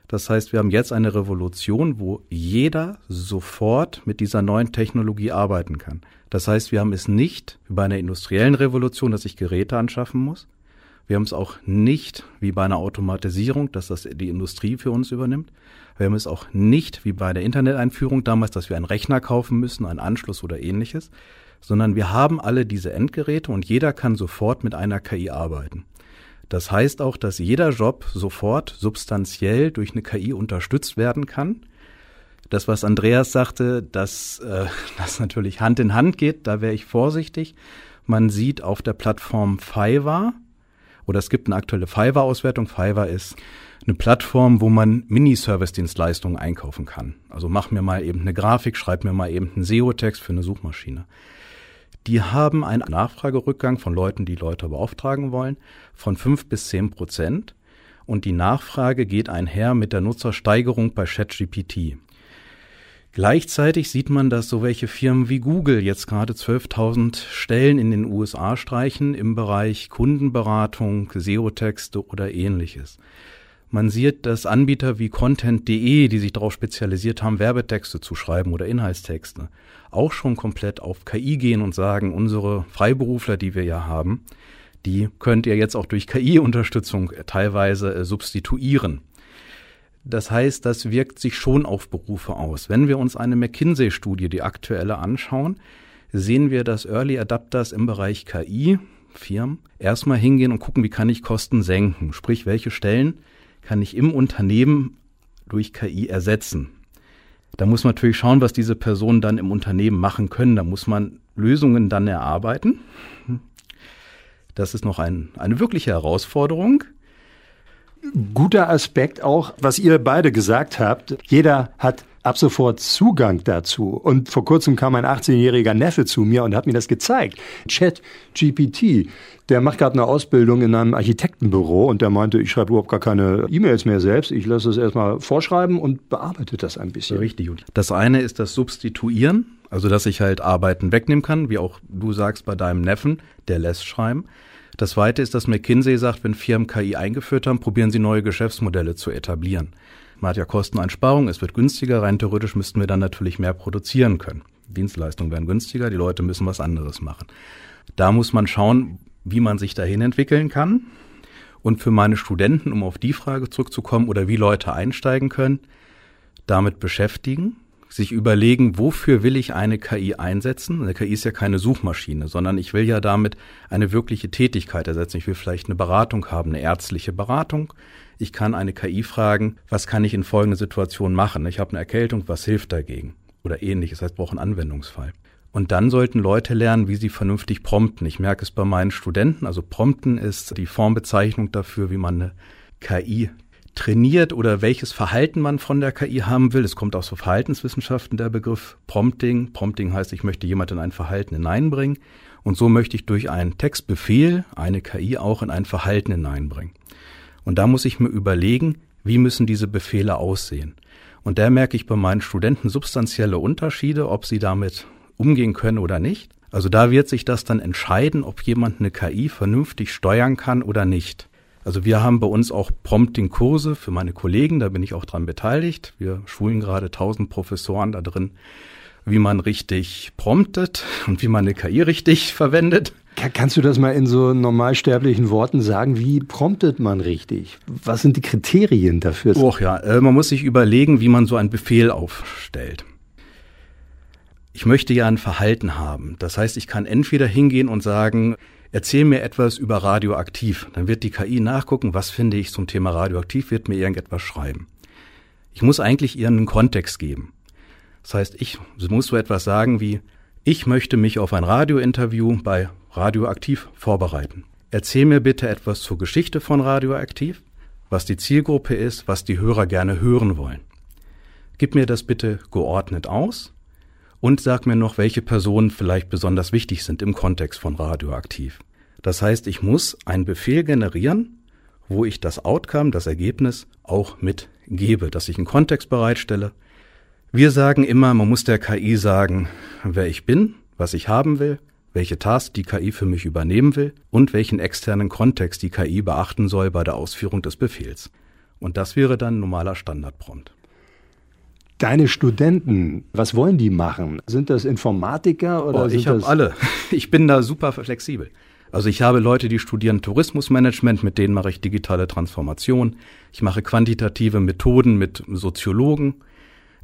Das heißt, wir haben jetzt eine Revolution, wo jeder sofort mit dieser neuen Technologie arbeiten kann. Das heißt, wir haben es nicht wie bei einer industriellen Revolution, dass ich Geräte anschaffen muss. Wir haben es auch nicht wie bei einer Automatisierung, dass das die Industrie für uns übernimmt. Wir haben es auch nicht wie bei der Interneteinführung damals, dass wir einen Rechner kaufen müssen, einen Anschluss oder ähnliches, sondern wir haben alle diese Endgeräte und jeder kann sofort mit einer KI arbeiten. Das heißt auch, dass jeder Job sofort substanziell durch eine KI unterstützt werden kann. Das, was Andreas sagte, dass äh, das natürlich Hand in Hand geht, da wäre ich vorsichtig. Man sieht auf der Plattform Fiverr, oder es gibt eine aktuelle Fiverr-Auswertung. Fiverr ist eine Plattform, wo man Mini-Service-Dienstleistungen einkaufen kann. Also mach mir mal eben eine Grafik, schreib mir mal eben einen SEO-Text für eine Suchmaschine. Die haben einen Nachfragerückgang von Leuten, die Leute beauftragen wollen, von fünf bis zehn Prozent. Und die Nachfrage geht einher mit der Nutzersteigerung bei ChatGPT. Gleichzeitig sieht man, dass so welche Firmen wie Google jetzt gerade 12.000 Stellen in den USA streichen im Bereich Kundenberatung, SEO-Texte oder ähnliches. Man sieht, dass Anbieter wie Content.de, die sich darauf spezialisiert haben, Werbetexte zu schreiben oder Inhaltstexte, auch schon komplett auf KI gehen und sagen, unsere Freiberufler, die wir ja haben, die könnt ihr jetzt auch durch KI-Unterstützung teilweise äh, substituieren. Das heißt, das wirkt sich schon auf Berufe aus. Wenn wir uns eine McKinsey-Studie, die aktuelle, anschauen, sehen wir, dass Early Adapters im Bereich KI, Firmen, erstmal hingehen und gucken, wie kann ich Kosten senken. Sprich, welche Stellen kann ich im Unternehmen durch KI ersetzen. Da muss man natürlich schauen, was diese Personen dann im Unternehmen machen können. Da muss man Lösungen dann erarbeiten. Das ist noch ein, eine wirkliche Herausforderung. Guter Aspekt auch, was ihr beide gesagt habt. Jeder hat ab sofort Zugang dazu. Und vor kurzem kam ein 18-jähriger Neffe zu mir und hat mir das gezeigt. Chat GPT, der macht gerade eine Ausbildung in einem Architektenbüro und der meinte, ich schreibe überhaupt gar keine E-Mails mehr selbst. Ich lasse es erstmal vorschreiben und bearbeite das ein bisschen. Richtig. Das eine ist das Substituieren, also dass ich halt Arbeiten wegnehmen kann, wie auch du sagst bei deinem Neffen, der lässt schreiben. Das zweite ist, dass McKinsey sagt, wenn Firmen KI eingeführt haben, probieren sie neue Geschäftsmodelle zu etablieren. Man hat ja Kosteneinsparungen, es wird günstiger, rein theoretisch müssten wir dann natürlich mehr produzieren können. Dienstleistungen werden günstiger, die Leute müssen was anderes machen. Da muss man schauen, wie man sich dahin entwickeln kann. Und für meine Studenten, um auf die Frage zurückzukommen oder wie Leute einsteigen können, damit beschäftigen, sich überlegen, wofür will ich eine KI einsetzen? Eine KI ist ja keine Suchmaschine, sondern ich will ja damit eine wirkliche Tätigkeit ersetzen. Ich will vielleicht eine Beratung haben, eine ärztliche Beratung. Ich kann eine KI fragen, was kann ich in folgender Situation machen? Ich habe eine Erkältung, was hilft dagegen? Oder ähnliches, das heißt, brauche einen Anwendungsfall. Und dann sollten Leute lernen, wie sie vernünftig prompten. Ich merke es bei meinen Studenten. Also prompten ist die Formbezeichnung dafür, wie man eine KI trainiert oder welches Verhalten man von der KI haben will. Es kommt aus so Verhaltenswissenschaften der Begriff Prompting. Prompting heißt, ich möchte jemanden in ein Verhalten hineinbringen. Und so möchte ich durch einen Textbefehl eine KI auch in ein Verhalten hineinbringen. Und da muss ich mir überlegen, wie müssen diese Befehle aussehen. Und da merke ich bei meinen Studenten substanzielle Unterschiede, ob sie damit umgehen können oder nicht. Also da wird sich das dann entscheiden, ob jemand eine KI vernünftig steuern kann oder nicht. Also wir haben bei uns auch Prompting-Kurse für meine Kollegen, da bin ich auch dran beteiligt. Wir schulen gerade tausend Professoren da drin, wie man richtig promptet und wie man eine KI richtig verwendet. Kannst du das mal in so normalsterblichen Worten sagen? Wie promptet man richtig? Was sind die Kriterien dafür? Och ja, äh, man muss sich überlegen, wie man so einen Befehl aufstellt. Ich möchte ja ein Verhalten haben. Das heißt, ich kann entweder hingehen und sagen, erzähl mir etwas über radioaktiv. Dann wird die KI nachgucken, was finde ich zum Thema radioaktiv, wird mir irgendetwas schreiben. Ich muss eigentlich ihr einen Kontext geben. Das heißt, ich muss so etwas sagen wie, ich möchte mich auf ein Radiointerview bei Radioaktiv vorbereiten. Erzähl mir bitte etwas zur Geschichte von Radioaktiv, was die Zielgruppe ist, was die Hörer gerne hören wollen. Gib mir das bitte geordnet aus und sag mir noch, welche Personen vielleicht besonders wichtig sind im Kontext von radioaktiv. Das heißt, ich muss einen Befehl generieren, wo ich das Outcome, das Ergebnis auch mitgebe, dass ich einen Kontext bereitstelle. Wir sagen immer, man muss der KI sagen, wer ich bin, was ich haben will, welche Task die KI für mich übernehmen will und welchen externen Kontext die KI beachten soll bei der Ausführung des Befehls. Und das wäre dann normaler Standardprompt. Deine Studenten, was wollen die machen? Sind das Informatiker oder oh, sind ich habe alle. Ich bin da super flexibel. Also ich habe Leute, die studieren Tourismusmanagement, mit denen mache ich digitale Transformation. Ich mache quantitative Methoden mit Soziologen.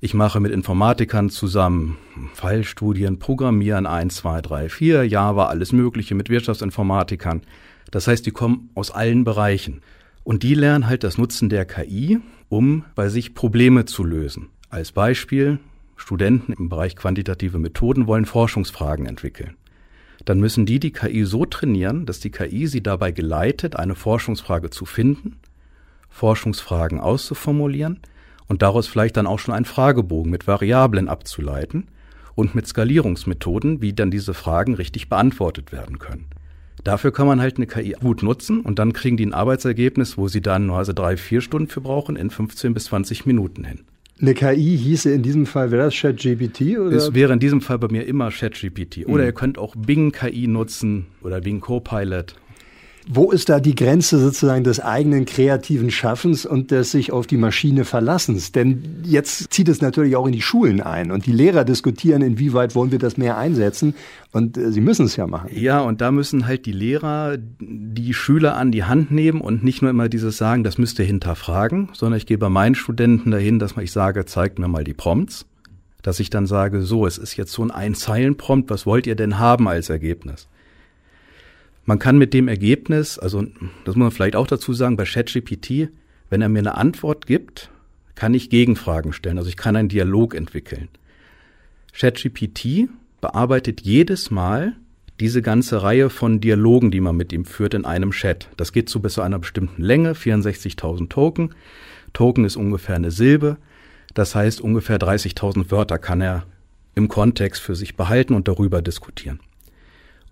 Ich mache mit Informatikern zusammen Fallstudien, Programmieren 1, 2, 3, 4, Java, alles Mögliche mit Wirtschaftsinformatikern. Das heißt, die kommen aus allen Bereichen. Und die lernen halt das Nutzen der KI, um bei sich Probleme zu lösen. Als Beispiel, Studenten im Bereich quantitative Methoden wollen Forschungsfragen entwickeln. Dann müssen die die KI so trainieren, dass die KI sie dabei geleitet, eine Forschungsfrage zu finden, Forschungsfragen auszuformulieren und daraus vielleicht dann auch schon einen Fragebogen mit Variablen abzuleiten und mit Skalierungsmethoden, wie dann diese Fragen richtig beantwortet werden können. Dafür kann man halt eine KI gut nutzen und dann kriegen die ein Arbeitsergebnis, wo sie dann nur also drei, vier Stunden für brauchen, in 15 bis 20 Minuten hin. Eine KI hieße in diesem Fall, wäre das ChatGPT? Oder? Es wäre in diesem Fall bei mir immer ChatGPT. Oder mhm. ihr könnt auch Bing KI nutzen oder Bing Copilot. Wo ist da die Grenze sozusagen des eigenen kreativen Schaffens und des sich auf die Maschine Verlassens? Denn jetzt zieht es natürlich auch in die Schulen ein und die Lehrer diskutieren, inwieweit wollen wir das mehr einsetzen und äh, sie müssen es ja machen. Ja, und da müssen halt die Lehrer die Schüler an die Hand nehmen und nicht nur immer dieses sagen, das müsst ihr hinterfragen, sondern ich gehe bei meinen Studenten dahin, dass ich sage, zeigt mir mal die Prompts dass ich dann sage, so, es ist jetzt so ein Ein-Zeilen-Prompt, was wollt ihr denn haben als Ergebnis? Man kann mit dem Ergebnis, also das muss man vielleicht auch dazu sagen, bei ChatGPT, wenn er mir eine Antwort gibt, kann ich Gegenfragen stellen. Also ich kann einen Dialog entwickeln. ChatGPT bearbeitet jedes Mal diese ganze Reihe von Dialogen, die man mit ihm führt in einem Chat. Das geht zu bis zu einer bestimmten Länge, 64.000 Token. Token ist ungefähr eine Silbe. Das heißt, ungefähr 30.000 Wörter kann er im Kontext für sich behalten und darüber diskutieren.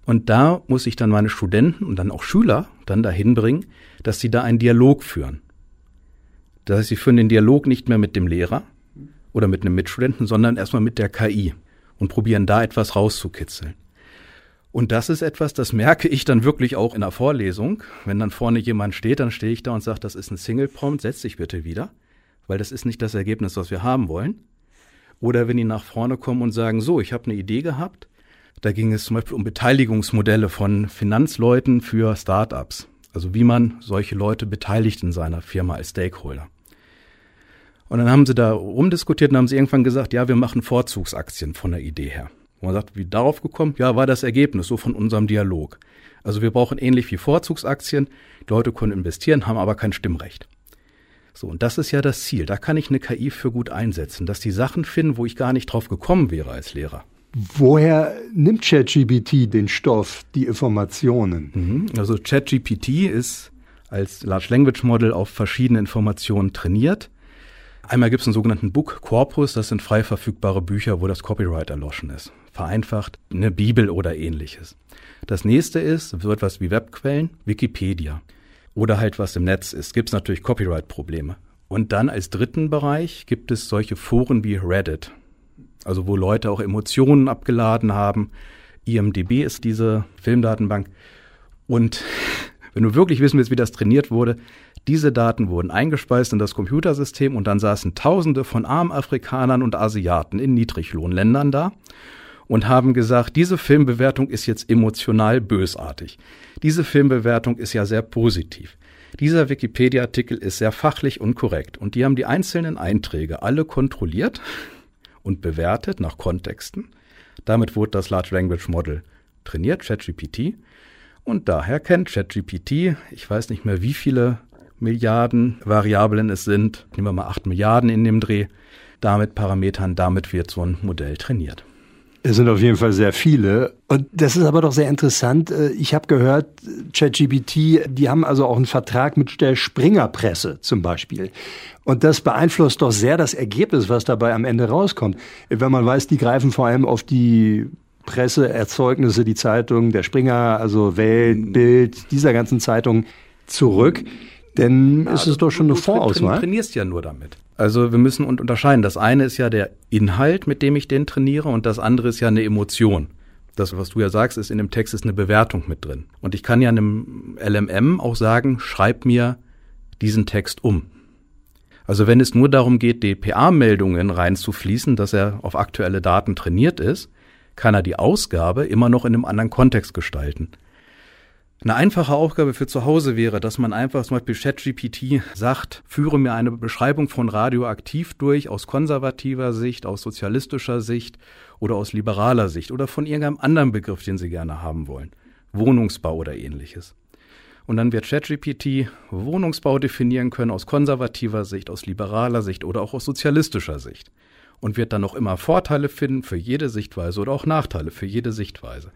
Und da muss ich dann meine Studenten und dann auch Schüler dann dahin bringen, dass sie da einen Dialog führen. Das heißt, sie führen den Dialog nicht mehr mit dem Lehrer oder mit einem Mitstudenten, sondern erstmal mit der KI und probieren da etwas rauszukitzeln. Und das ist etwas, das merke ich dann wirklich auch in der Vorlesung. Wenn dann vorne jemand steht, dann stehe ich da und sage, das ist ein Single-Prompt, setz dich bitte wieder, weil das ist nicht das Ergebnis, was wir haben wollen. Oder wenn die nach vorne kommen und sagen, so, ich habe eine Idee gehabt, da ging es zum Beispiel um Beteiligungsmodelle von Finanzleuten für Startups. Also wie man solche Leute beteiligt in seiner Firma als Stakeholder. Und dann haben sie da rumdiskutiert und haben sie irgendwann gesagt, ja, wir machen Vorzugsaktien von der Idee her. Und man sagt, wie darauf gekommen? Ja, war das Ergebnis so von unserem Dialog. Also wir brauchen ähnlich wie Vorzugsaktien. Die Leute können investieren, haben aber kein Stimmrecht. So, und das ist ja das Ziel. Da kann ich eine KI für gut einsetzen, dass die Sachen finden, wo ich gar nicht drauf gekommen wäre als Lehrer. Woher nimmt ChatGPT den Stoff, die Informationen? Mhm. Also ChatGPT ist als Large Language Model auf verschiedene Informationen trainiert. Einmal gibt es einen sogenannten Book Corpus, das sind frei verfügbare Bücher, wo das Copyright erloschen ist. Vereinfacht eine Bibel oder ähnliches. Das nächste ist so etwas wie Webquellen, Wikipedia. Oder halt was im Netz ist. Gibt es natürlich Copyright-Probleme. Und dann als dritten Bereich gibt es solche Foren wie Reddit. Also wo Leute auch Emotionen abgeladen haben. IMDB ist diese Filmdatenbank. Und wenn du wirklich wissen willst, wie das trainiert wurde, diese Daten wurden eingespeist in das Computersystem und dann saßen Tausende von armen Afrikanern und Asiaten in Niedriglohnländern da und haben gesagt, diese Filmbewertung ist jetzt emotional bösartig. Diese Filmbewertung ist ja sehr positiv. Dieser Wikipedia-Artikel ist sehr fachlich und korrekt. Und die haben die einzelnen Einträge alle kontrolliert und bewertet nach Kontexten. Damit wurde das Large Language Model trainiert, ChatGPT. Und daher kennt ChatGPT, ich weiß nicht mehr wie viele Milliarden Variablen es sind, nehmen wir mal acht Milliarden in dem Dreh, damit Parametern, damit wird so ein Modell trainiert. Es sind auf jeden Fall sehr viele. Und das ist aber doch sehr interessant. Äh, ich habe gehört, ChatGPT, die haben also auch einen Vertrag mit der Springerpresse zum Beispiel. Und das beeinflusst doch sehr das Ergebnis, was dabei am Ende rauskommt. Wenn man weiß, die greifen vor allem auf die Presseerzeugnisse, die Zeitungen, der Springer, also Welt, Bild, dieser ganzen Zeitungen zurück. Denn ja, ist es doch schon eine Vorauswahl. Du trainierst ja nur damit. Also wir müssen unterscheiden. Das eine ist ja der Inhalt, mit dem ich den trainiere, und das andere ist ja eine Emotion. Das, was du ja sagst, ist in dem Text ist eine Bewertung mit drin. Und ich kann ja einem LMM auch sagen, schreib mir diesen Text um. Also wenn es nur darum geht, DPA-Meldungen reinzufließen, dass er auf aktuelle Daten trainiert ist, kann er die Ausgabe immer noch in einem anderen Kontext gestalten. Eine einfache Aufgabe für zu Hause wäre, dass man einfach zum Beispiel ChatGPT sagt, führe mir eine Beschreibung von radioaktiv durch aus konservativer Sicht, aus sozialistischer Sicht oder aus liberaler Sicht oder von irgendeinem anderen Begriff, den Sie gerne haben wollen. Wohnungsbau oder ähnliches. Und dann wird ChatGPT Wohnungsbau definieren können aus konservativer Sicht, aus liberaler Sicht oder auch aus sozialistischer Sicht. Und wird dann noch immer Vorteile finden für jede Sichtweise oder auch Nachteile für jede Sichtweise.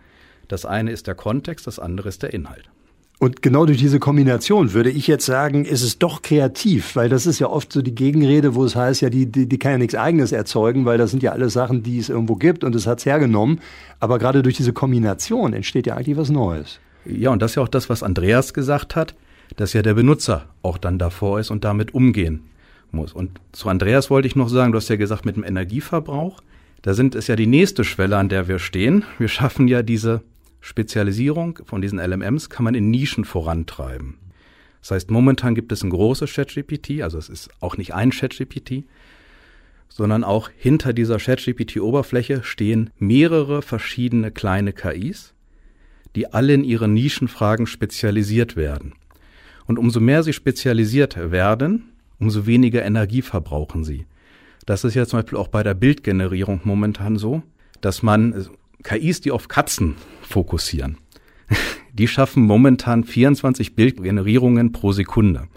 Das eine ist der Kontext, das andere ist der Inhalt. Und genau durch diese Kombination würde ich jetzt sagen, ist es doch kreativ, weil das ist ja oft so die Gegenrede, wo es heißt, ja, die, die, die kann ja nichts Eigenes erzeugen, weil das sind ja alles Sachen, die es irgendwo gibt und es hat es hergenommen. Aber gerade durch diese Kombination entsteht ja eigentlich was Neues. Ja, und das ist ja auch das, was Andreas gesagt hat, dass ja der Benutzer auch dann davor ist und damit umgehen muss. Und zu Andreas wollte ich noch sagen, du hast ja gesagt, mit dem Energieverbrauch, da sind es ja die nächste Schwelle, an der wir stehen. Wir schaffen ja diese Spezialisierung von diesen LMMs kann man in Nischen vorantreiben. Das heißt, momentan gibt es ein großes ChatGPT, also es ist auch nicht ein ChatGPT, sondern auch hinter dieser ChatGPT-Oberfläche stehen mehrere verschiedene kleine KIs, die alle in ihren Nischenfragen spezialisiert werden. Und umso mehr sie spezialisiert werden, umso weniger Energie verbrauchen sie. Das ist ja zum Beispiel auch bei der Bildgenerierung momentan so, dass man KIs, die auf Katzen fokussieren, die schaffen momentan 24 Bildgenerierungen pro Sekunde.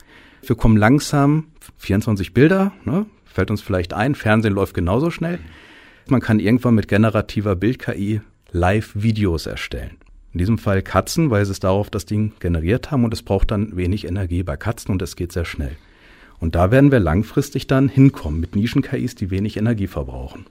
Wir kommen langsam 24 Bilder, ne, fällt uns vielleicht ein, Fernsehen läuft genauso schnell. Man kann irgendwann mit generativer Bild-KI Live-Videos erstellen. In diesem Fall Katzen, weil sie es darauf das Ding generiert haben und es braucht dann wenig Energie bei Katzen und es geht sehr schnell. Und da werden wir langfristig dann hinkommen mit Nischen-KIs, die wenig Energie verbrauchen.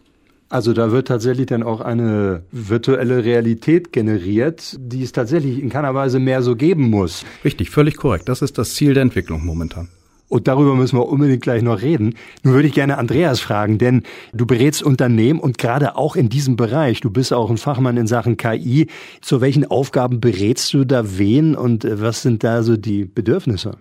Also da wird tatsächlich dann auch eine virtuelle Realität generiert, die es tatsächlich in keiner Weise mehr so geben muss. Richtig, völlig korrekt. Das ist das Ziel der Entwicklung momentan. Und darüber müssen wir unbedingt gleich noch reden. Nun würde ich gerne Andreas fragen, denn du berätst Unternehmen und gerade auch in diesem Bereich. Du bist auch ein Fachmann in Sachen KI. Zu welchen Aufgaben berätst du da wen und was sind da so die Bedürfnisse?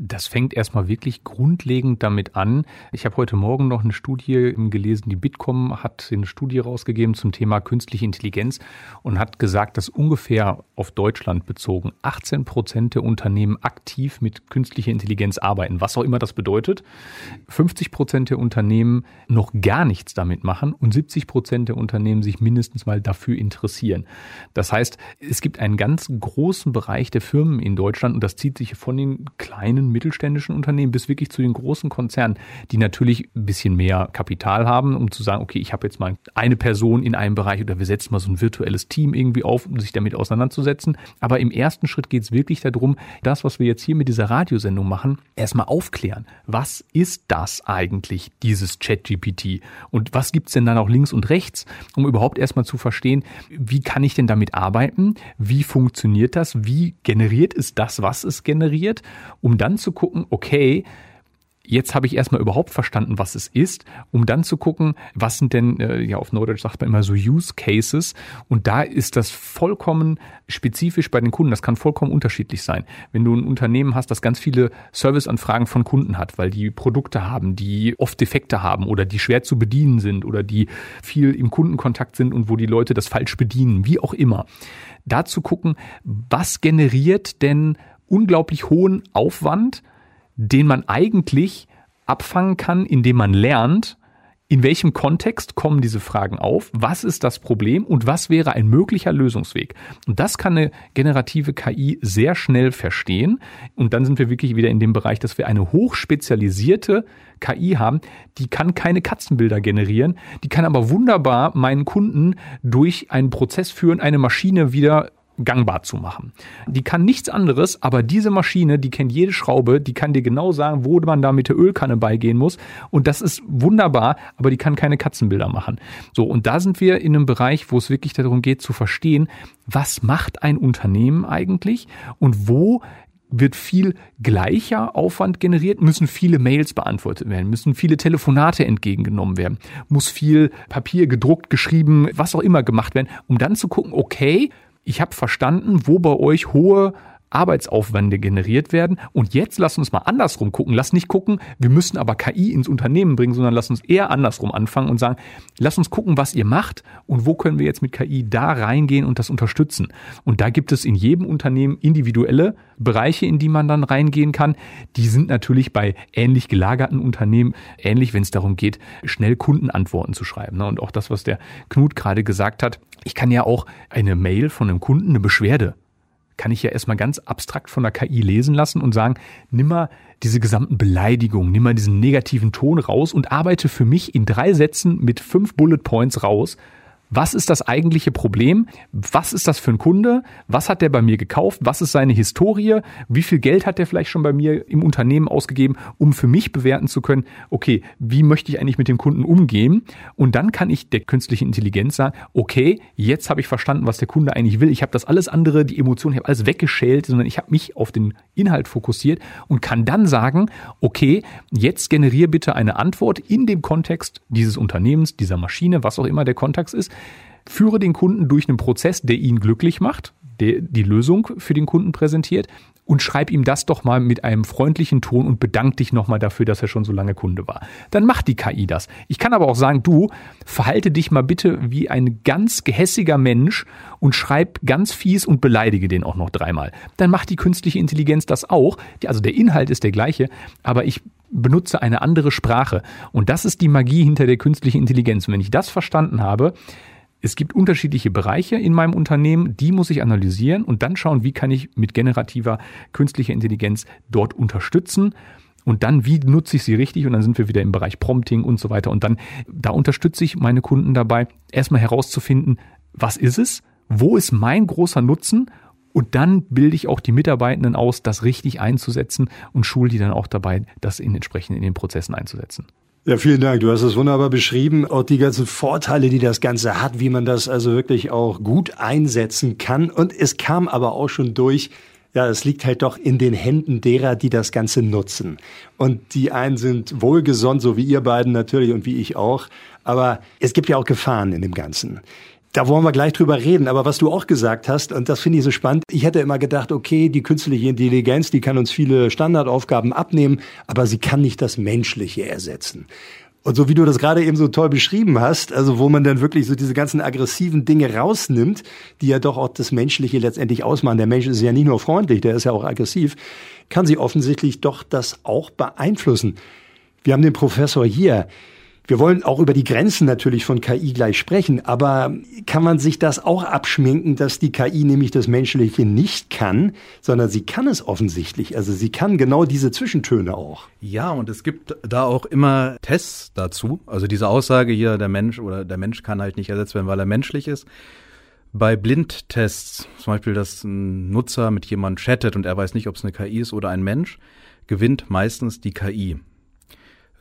Das fängt erstmal wirklich grundlegend damit an. Ich habe heute Morgen noch eine Studie gelesen, die Bitkom hat eine Studie rausgegeben zum Thema künstliche Intelligenz und hat gesagt, dass ungefähr auf Deutschland bezogen 18 Prozent der Unternehmen aktiv mit künstlicher Intelligenz arbeiten, was auch immer das bedeutet. 50 Prozent der Unternehmen noch gar nichts damit machen und 70 Prozent der Unternehmen sich mindestens mal dafür interessieren. Das heißt, es gibt einen ganz großen Bereich der Firmen in Deutschland und das zieht sich von den kleinen mittelständischen Unternehmen bis wirklich zu den großen Konzernen, die natürlich ein bisschen mehr Kapital haben, um zu sagen, okay, ich habe jetzt mal eine Person in einem Bereich oder wir setzen mal so ein virtuelles Team irgendwie auf, um sich damit auseinanderzusetzen. Aber im ersten Schritt geht es wirklich darum, das, was wir jetzt hier mit dieser Radiosendung machen, erstmal aufklären. Was ist das eigentlich, dieses Chat-GPT? Und was gibt's denn dann auch links und rechts, um überhaupt erstmal zu verstehen, wie kann ich denn damit arbeiten? Wie funktioniert das? Wie generiert es das, was es generiert? Um dann zu gucken, okay, jetzt habe ich erstmal überhaupt verstanden, was es ist, um dann zu gucken, was sind denn, äh, ja auf Neudeutsch sagt man immer so Use Cases und da ist das vollkommen spezifisch bei den Kunden, das kann vollkommen unterschiedlich sein. Wenn du ein Unternehmen hast, das ganz viele Serviceanfragen von Kunden hat, weil die Produkte haben, die oft Defekte haben oder die schwer zu bedienen sind oder die viel im Kundenkontakt sind und wo die Leute das falsch bedienen, wie auch immer. Da zu gucken, was generiert denn unglaublich hohen Aufwand, den man eigentlich abfangen kann, indem man lernt, in welchem Kontext kommen diese Fragen auf? Was ist das Problem und was wäre ein möglicher Lösungsweg? Und das kann eine generative KI sehr schnell verstehen. Und dann sind wir wirklich wieder in dem Bereich, dass wir eine hochspezialisierte KI haben, die kann keine Katzenbilder generieren, die kann aber wunderbar meinen Kunden durch einen Prozess führen, eine Maschine wieder gangbar zu machen. Die kann nichts anderes, aber diese Maschine, die kennt jede Schraube, die kann dir genau sagen, wo man da mit der Ölkanne beigehen muss. Und das ist wunderbar, aber die kann keine Katzenbilder machen. So, und da sind wir in einem Bereich, wo es wirklich darum geht zu verstehen, was macht ein Unternehmen eigentlich und wo wird viel gleicher Aufwand generiert, müssen viele Mails beantwortet werden, müssen viele Telefonate entgegengenommen werden, muss viel Papier gedruckt, geschrieben, was auch immer gemacht werden, um dann zu gucken, okay, ich habe verstanden, wo bei euch hohe Arbeitsaufwände generiert werden. Und jetzt lass uns mal andersrum gucken. Lass nicht gucken, wir müssen aber KI ins Unternehmen bringen, sondern lass uns eher andersrum anfangen und sagen, lass uns gucken, was ihr macht und wo können wir jetzt mit KI da reingehen und das unterstützen. Und da gibt es in jedem Unternehmen individuelle Bereiche, in die man dann reingehen kann. Die sind natürlich bei ähnlich gelagerten Unternehmen ähnlich, wenn es darum geht, schnell Kundenantworten zu schreiben. Ne? Und auch das, was der Knut gerade gesagt hat. Ich kann ja auch eine Mail von einem Kunden, eine Beschwerde kann ich ja erstmal ganz abstrakt von der KI lesen lassen und sagen, nimm mal diese gesamten Beleidigungen, nimm mal diesen negativen Ton raus und arbeite für mich in drei Sätzen mit fünf Bullet Points raus, was ist das eigentliche Problem? Was ist das für ein Kunde? Was hat der bei mir gekauft? Was ist seine Historie? Wie viel Geld hat der vielleicht schon bei mir im Unternehmen ausgegeben, um für mich bewerten zu können, okay, wie möchte ich eigentlich mit dem Kunden umgehen? Und dann kann ich der künstlichen Intelligenz sagen, okay, jetzt habe ich verstanden, was der Kunde eigentlich will. Ich habe das alles andere, die Emotionen, ich habe alles weggeschält, sondern ich habe mich auf den Inhalt fokussiert und kann dann sagen, okay, jetzt generiere bitte eine Antwort in dem Kontext dieses Unternehmens, dieser Maschine, was auch immer der Kontext ist, führe den Kunden durch einen Prozess, der ihn glücklich macht, der die Lösung für den Kunden präsentiert und schreib ihm das doch mal mit einem freundlichen Ton und bedank dich nochmal dafür, dass er schon so lange Kunde war. Dann macht die KI das. Ich kann aber auch sagen, du, verhalte dich mal bitte wie ein ganz gehässiger Mensch und schreib ganz fies und beleidige den auch noch dreimal. Dann macht die künstliche Intelligenz das auch. Also der Inhalt ist der gleiche, aber ich benutze eine andere Sprache. Und das ist die Magie hinter der künstlichen Intelligenz. Und wenn ich das verstanden habe, es gibt unterschiedliche Bereiche in meinem Unternehmen, die muss ich analysieren und dann schauen, wie kann ich mit generativer künstlicher Intelligenz dort unterstützen. Und dann, wie nutze ich sie richtig? Und dann sind wir wieder im Bereich Prompting und so weiter. Und dann, da unterstütze ich meine Kunden dabei, erstmal herauszufinden, was ist es? Wo ist mein großer Nutzen? Und dann bilde ich auch die Mitarbeitenden aus, das richtig einzusetzen und schule die dann auch dabei, das in entsprechend in den Prozessen einzusetzen. Ja, vielen Dank. Du hast es wunderbar beschrieben. Auch die ganzen Vorteile, die das Ganze hat, wie man das also wirklich auch gut einsetzen kann. Und es kam aber auch schon durch, ja, es liegt halt doch in den Händen derer, die das Ganze nutzen. Und die einen sind wohlgesonnen, so wie ihr beiden natürlich und wie ich auch. Aber es gibt ja auch Gefahren in dem Ganzen. Da wollen wir gleich drüber reden. Aber was du auch gesagt hast, und das finde ich so spannend, ich hätte immer gedacht, okay, die künstliche Intelligenz, die kann uns viele Standardaufgaben abnehmen, aber sie kann nicht das Menschliche ersetzen. Und so wie du das gerade eben so toll beschrieben hast, also wo man dann wirklich so diese ganzen aggressiven Dinge rausnimmt, die ja doch auch das Menschliche letztendlich ausmachen. Der Mensch ist ja nicht nur freundlich, der ist ja auch aggressiv, kann sie offensichtlich doch das auch beeinflussen. Wir haben den Professor hier. Wir wollen auch über die Grenzen natürlich von KI gleich sprechen, aber kann man sich das auch abschminken, dass die KI nämlich das Menschliche nicht kann, sondern sie kann es offensichtlich. Also sie kann genau diese Zwischentöne auch. Ja, und es gibt da auch immer Tests dazu. Also diese Aussage hier, der Mensch oder der Mensch kann halt nicht ersetzt werden, weil er menschlich ist. Bei Blindtests, zum Beispiel, dass ein Nutzer mit jemandem chattet und er weiß nicht, ob es eine KI ist oder ein Mensch, gewinnt meistens die KI.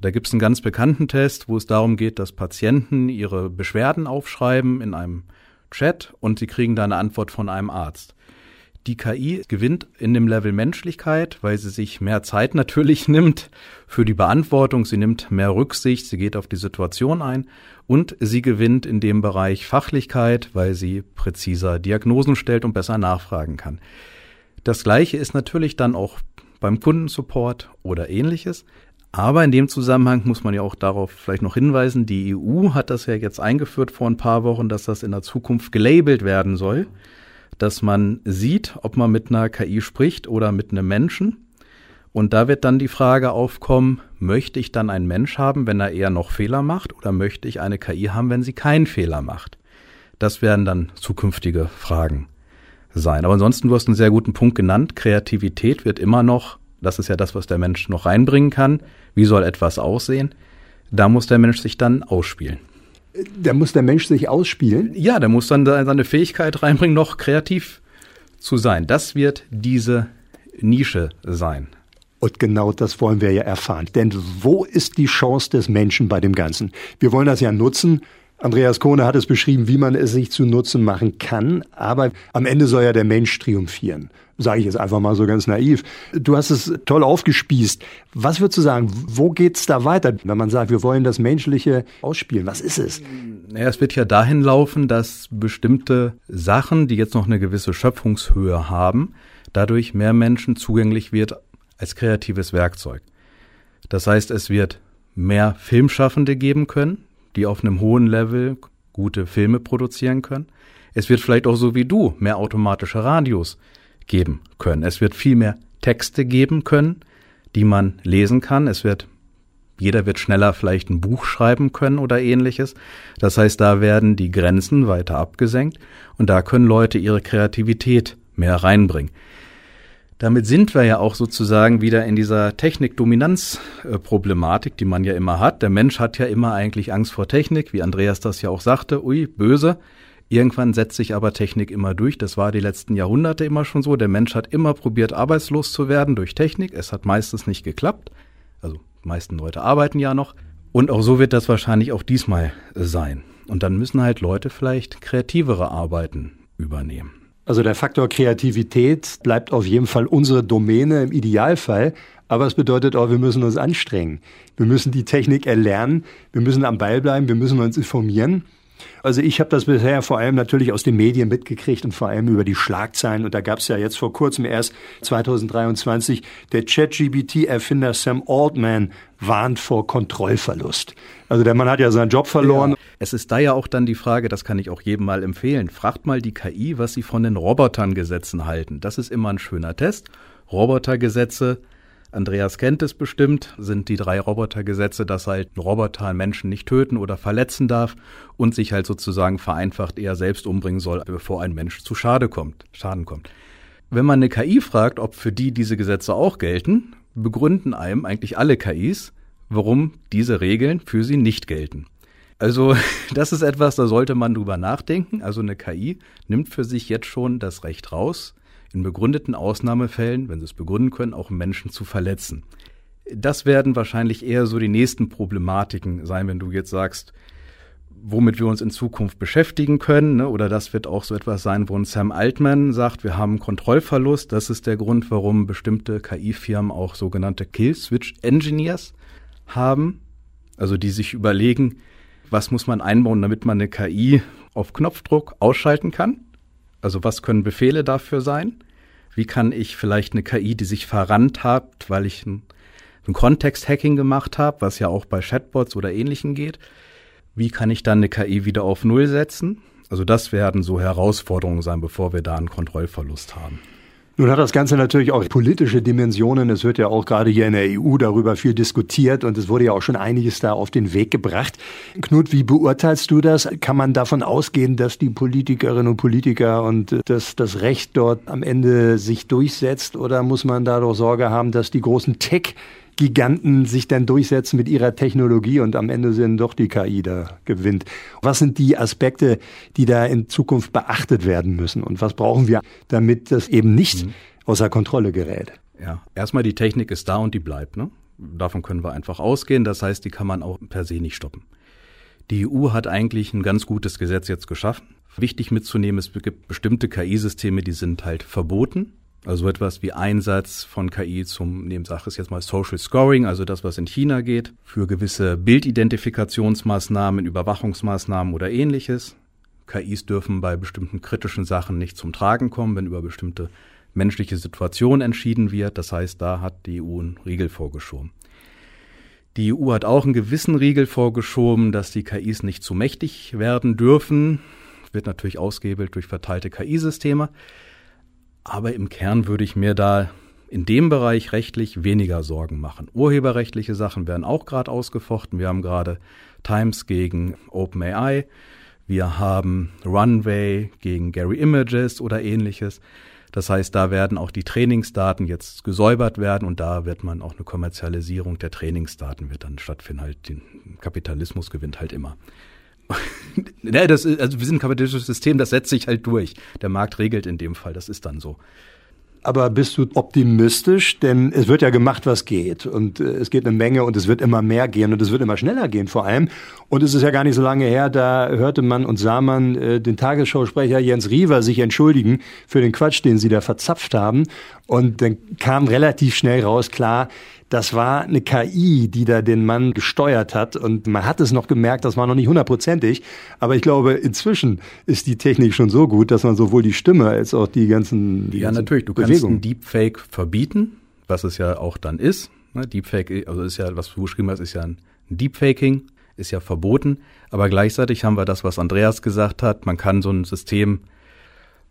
Da gibt es einen ganz bekannten Test, wo es darum geht, dass Patienten ihre Beschwerden aufschreiben in einem Chat und sie kriegen da eine Antwort von einem Arzt. Die KI gewinnt in dem Level Menschlichkeit, weil sie sich mehr Zeit natürlich nimmt für die Beantwortung, sie nimmt mehr Rücksicht, sie geht auf die Situation ein und sie gewinnt in dem Bereich Fachlichkeit, weil sie präziser Diagnosen stellt und besser nachfragen kann. Das gleiche ist natürlich dann auch beim Kundensupport oder ähnliches. Aber in dem Zusammenhang muss man ja auch darauf vielleicht noch hinweisen, die EU hat das ja jetzt eingeführt vor ein paar Wochen, dass das in der Zukunft gelabelt werden soll, dass man sieht, ob man mit einer KI spricht oder mit einem Menschen. Und da wird dann die Frage aufkommen, möchte ich dann einen Mensch haben, wenn er eher noch Fehler macht, oder möchte ich eine KI haben, wenn sie keinen Fehler macht? Das werden dann zukünftige Fragen sein. Aber ansonsten, du hast einen sehr guten Punkt genannt. Kreativität wird immer noch das ist ja das, was der Mensch noch reinbringen kann. Wie soll etwas aussehen? Da muss der Mensch sich dann ausspielen. Da muss der Mensch sich ausspielen? Ja, der muss dann seine Fähigkeit reinbringen, noch kreativ zu sein. Das wird diese Nische sein. Und genau das wollen wir ja erfahren. Denn wo ist die Chance des Menschen bei dem Ganzen? Wir wollen das ja nutzen. Andreas Kohne hat es beschrieben, wie man es sich zu Nutzen machen kann. Aber am Ende soll ja der Mensch triumphieren sage ich jetzt einfach mal so ganz naiv. Du hast es toll aufgespießt. Was würdest du sagen, wo geht's da weiter, wenn man sagt, wir wollen das Menschliche ausspielen? Was ist es? Naja, es wird ja dahin laufen, dass bestimmte Sachen, die jetzt noch eine gewisse Schöpfungshöhe haben, dadurch mehr Menschen zugänglich wird als kreatives Werkzeug. Das heißt, es wird mehr Filmschaffende geben können, die auf einem hohen Level gute Filme produzieren können. Es wird vielleicht auch so wie du mehr automatische Radios geben können. Es wird viel mehr Texte geben können, die man lesen kann. Es wird jeder wird schneller vielleicht ein Buch schreiben können oder ähnliches. Das heißt, da werden die Grenzen weiter abgesenkt und da können Leute ihre Kreativität mehr reinbringen. Damit sind wir ja auch sozusagen wieder in dieser Technik-Dominanz-Problematik, die man ja immer hat. Der Mensch hat ja immer eigentlich Angst vor Technik, wie Andreas das ja auch sagte. Ui, böse. Irgendwann setzt sich aber Technik immer durch. Das war die letzten Jahrhunderte immer schon so. Der Mensch hat immer probiert, arbeitslos zu werden durch Technik. Es hat meistens nicht geklappt. Also die meisten Leute arbeiten ja noch. Und auch so wird das wahrscheinlich auch diesmal sein. Und dann müssen halt Leute vielleicht kreativere Arbeiten übernehmen. Also der Faktor Kreativität bleibt auf jeden Fall unsere Domäne im Idealfall. Aber es bedeutet auch, wir müssen uns anstrengen. Wir müssen die Technik erlernen. Wir müssen am Ball bleiben. Wir müssen uns informieren. Also ich habe das bisher vor allem natürlich aus den Medien mitgekriegt und vor allem über die Schlagzeilen. Und da gab es ja jetzt vor kurzem erst 2023 der ChatGBT-Erfinder Sam Altman warnt vor Kontrollverlust. Also der Mann hat ja seinen Job verloren. Ja. Es ist da ja auch dann die Frage, das kann ich auch jedem mal empfehlen. Fragt mal die KI, was sie von den Robotern-Gesetzen halten. Das ist immer ein schöner Test. Robotergesetze Andreas kennt es bestimmt, sind die drei Robotergesetze, dass halt ein Roboter einen Menschen nicht töten oder verletzen darf und sich halt sozusagen vereinfacht eher selbst umbringen soll, bevor ein Mensch zu Schade kommt, Schaden kommt. Wenn man eine KI fragt, ob für die diese Gesetze auch gelten, begründen einem eigentlich alle KIs, warum diese Regeln für sie nicht gelten. Also das ist etwas, da sollte man drüber nachdenken. Also eine KI nimmt für sich jetzt schon das Recht raus, in begründeten Ausnahmefällen, wenn sie es begründen können, auch Menschen zu verletzen. Das werden wahrscheinlich eher so die nächsten Problematiken sein, wenn du jetzt sagst, womit wir uns in Zukunft beschäftigen können. Ne? Oder das wird auch so etwas sein, wo ein Sam Altman sagt, wir haben Kontrollverlust. Das ist der Grund, warum bestimmte KI-Firmen auch sogenannte Kill-Switch-Engineers haben. Also die sich überlegen, was muss man einbauen, damit man eine KI auf Knopfdruck ausschalten kann. Also was können Befehle dafür sein? Wie kann ich vielleicht eine KI, die sich verrannt hat, weil ich ein, ein Kontext-Hacking gemacht habe, was ja auch bei Chatbots oder Ähnlichem geht, wie kann ich dann eine KI wieder auf Null setzen? Also das werden so Herausforderungen sein, bevor wir da einen Kontrollverlust haben. Nun hat das Ganze natürlich auch politische Dimensionen. Es wird ja auch gerade hier in der EU darüber viel diskutiert und es wurde ja auch schon einiges da auf den Weg gebracht. Knut, wie beurteilst du das? Kann man davon ausgehen, dass die Politikerinnen und Politiker und dass das Recht dort am Ende sich durchsetzt? Oder muss man da doch Sorge haben, dass die großen Tech Giganten sich dann durchsetzen mit ihrer Technologie und am Ende sind doch die KI da gewinnt. Was sind die Aspekte, die da in Zukunft beachtet werden müssen und was brauchen wir, damit das eben nicht mhm. außer Kontrolle gerät? Ja, erstmal die Technik ist da und die bleibt. Ne? Davon können wir einfach ausgehen. Das heißt, die kann man auch per se nicht stoppen. Die EU hat eigentlich ein ganz gutes Gesetz jetzt geschaffen. Wichtig mitzunehmen, es gibt bestimmte KI-Systeme, die sind halt verboten. Also etwas wie Einsatz von KI zum, nehmen Sache ist jetzt mal Social Scoring, also das, was in China geht, für gewisse Bildidentifikationsmaßnahmen, Überwachungsmaßnahmen oder ähnliches. KIs dürfen bei bestimmten kritischen Sachen nicht zum Tragen kommen, wenn über bestimmte menschliche Situationen entschieden wird. Das heißt, da hat die EU einen Riegel vorgeschoben. Die EU hat auch einen gewissen Riegel vorgeschoben, dass die KIs nicht zu mächtig werden dürfen. Wird natürlich ausgehebelt durch verteilte KI-Systeme. Aber im Kern würde ich mir da in dem Bereich rechtlich weniger Sorgen machen. Urheberrechtliche Sachen werden auch gerade ausgefochten. Wir haben gerade Times gegen OpenAI. Wir haben Runway gegen Gary Images oder ähnliches. Das heißt, da werden auch die Trainingsdaten jetzt gesäubert werden und da wird man auch eine Kommerzialisierung der Trainingsdaten wird dann stattfinden. Halt, den Kapitalismus gewinnt halt immer. ne, das ist, also wir sind ein kapitalistisches System, das setzt sich halt durch. Der Markt regelt in dem Fall, das ist dann so. Aber bist du optimistisch? Denn es wird ja gemacht, was geht. Und äh, es geht eine Menge und es wird immer mehr gehen und es wird immer schneller gehen vor allem. Und es ist ja gar nicht so lange her, da hörte man und sah man äh, den Tagesschausprecher Jens Riewer sich entschuldigen für den Quatsch, den sie da verzapft haben. Und dann kam relativ schnell raus, klar, das war eine KI, die da den Mann gesteuert hat. Und man hat es noch gemerkt, das war noch nicht hundertprozentig. Aber ich glaube, inzwischen ist die Technik schon so gut, dass man sowohl die Stimme als auch die ganzen die Ja, ganzen natürlich. Du Bewegungen. kannst ein Deepfake verbieten, was es ja auch dann ist. Ne, Deepfake, also ist ja, was du geschrieben hast, ist ja ein Deepfaking, ist ja verboten. Aber gleichzeitig haben wir das, was Andreas gesagt hat. Man kann so ein System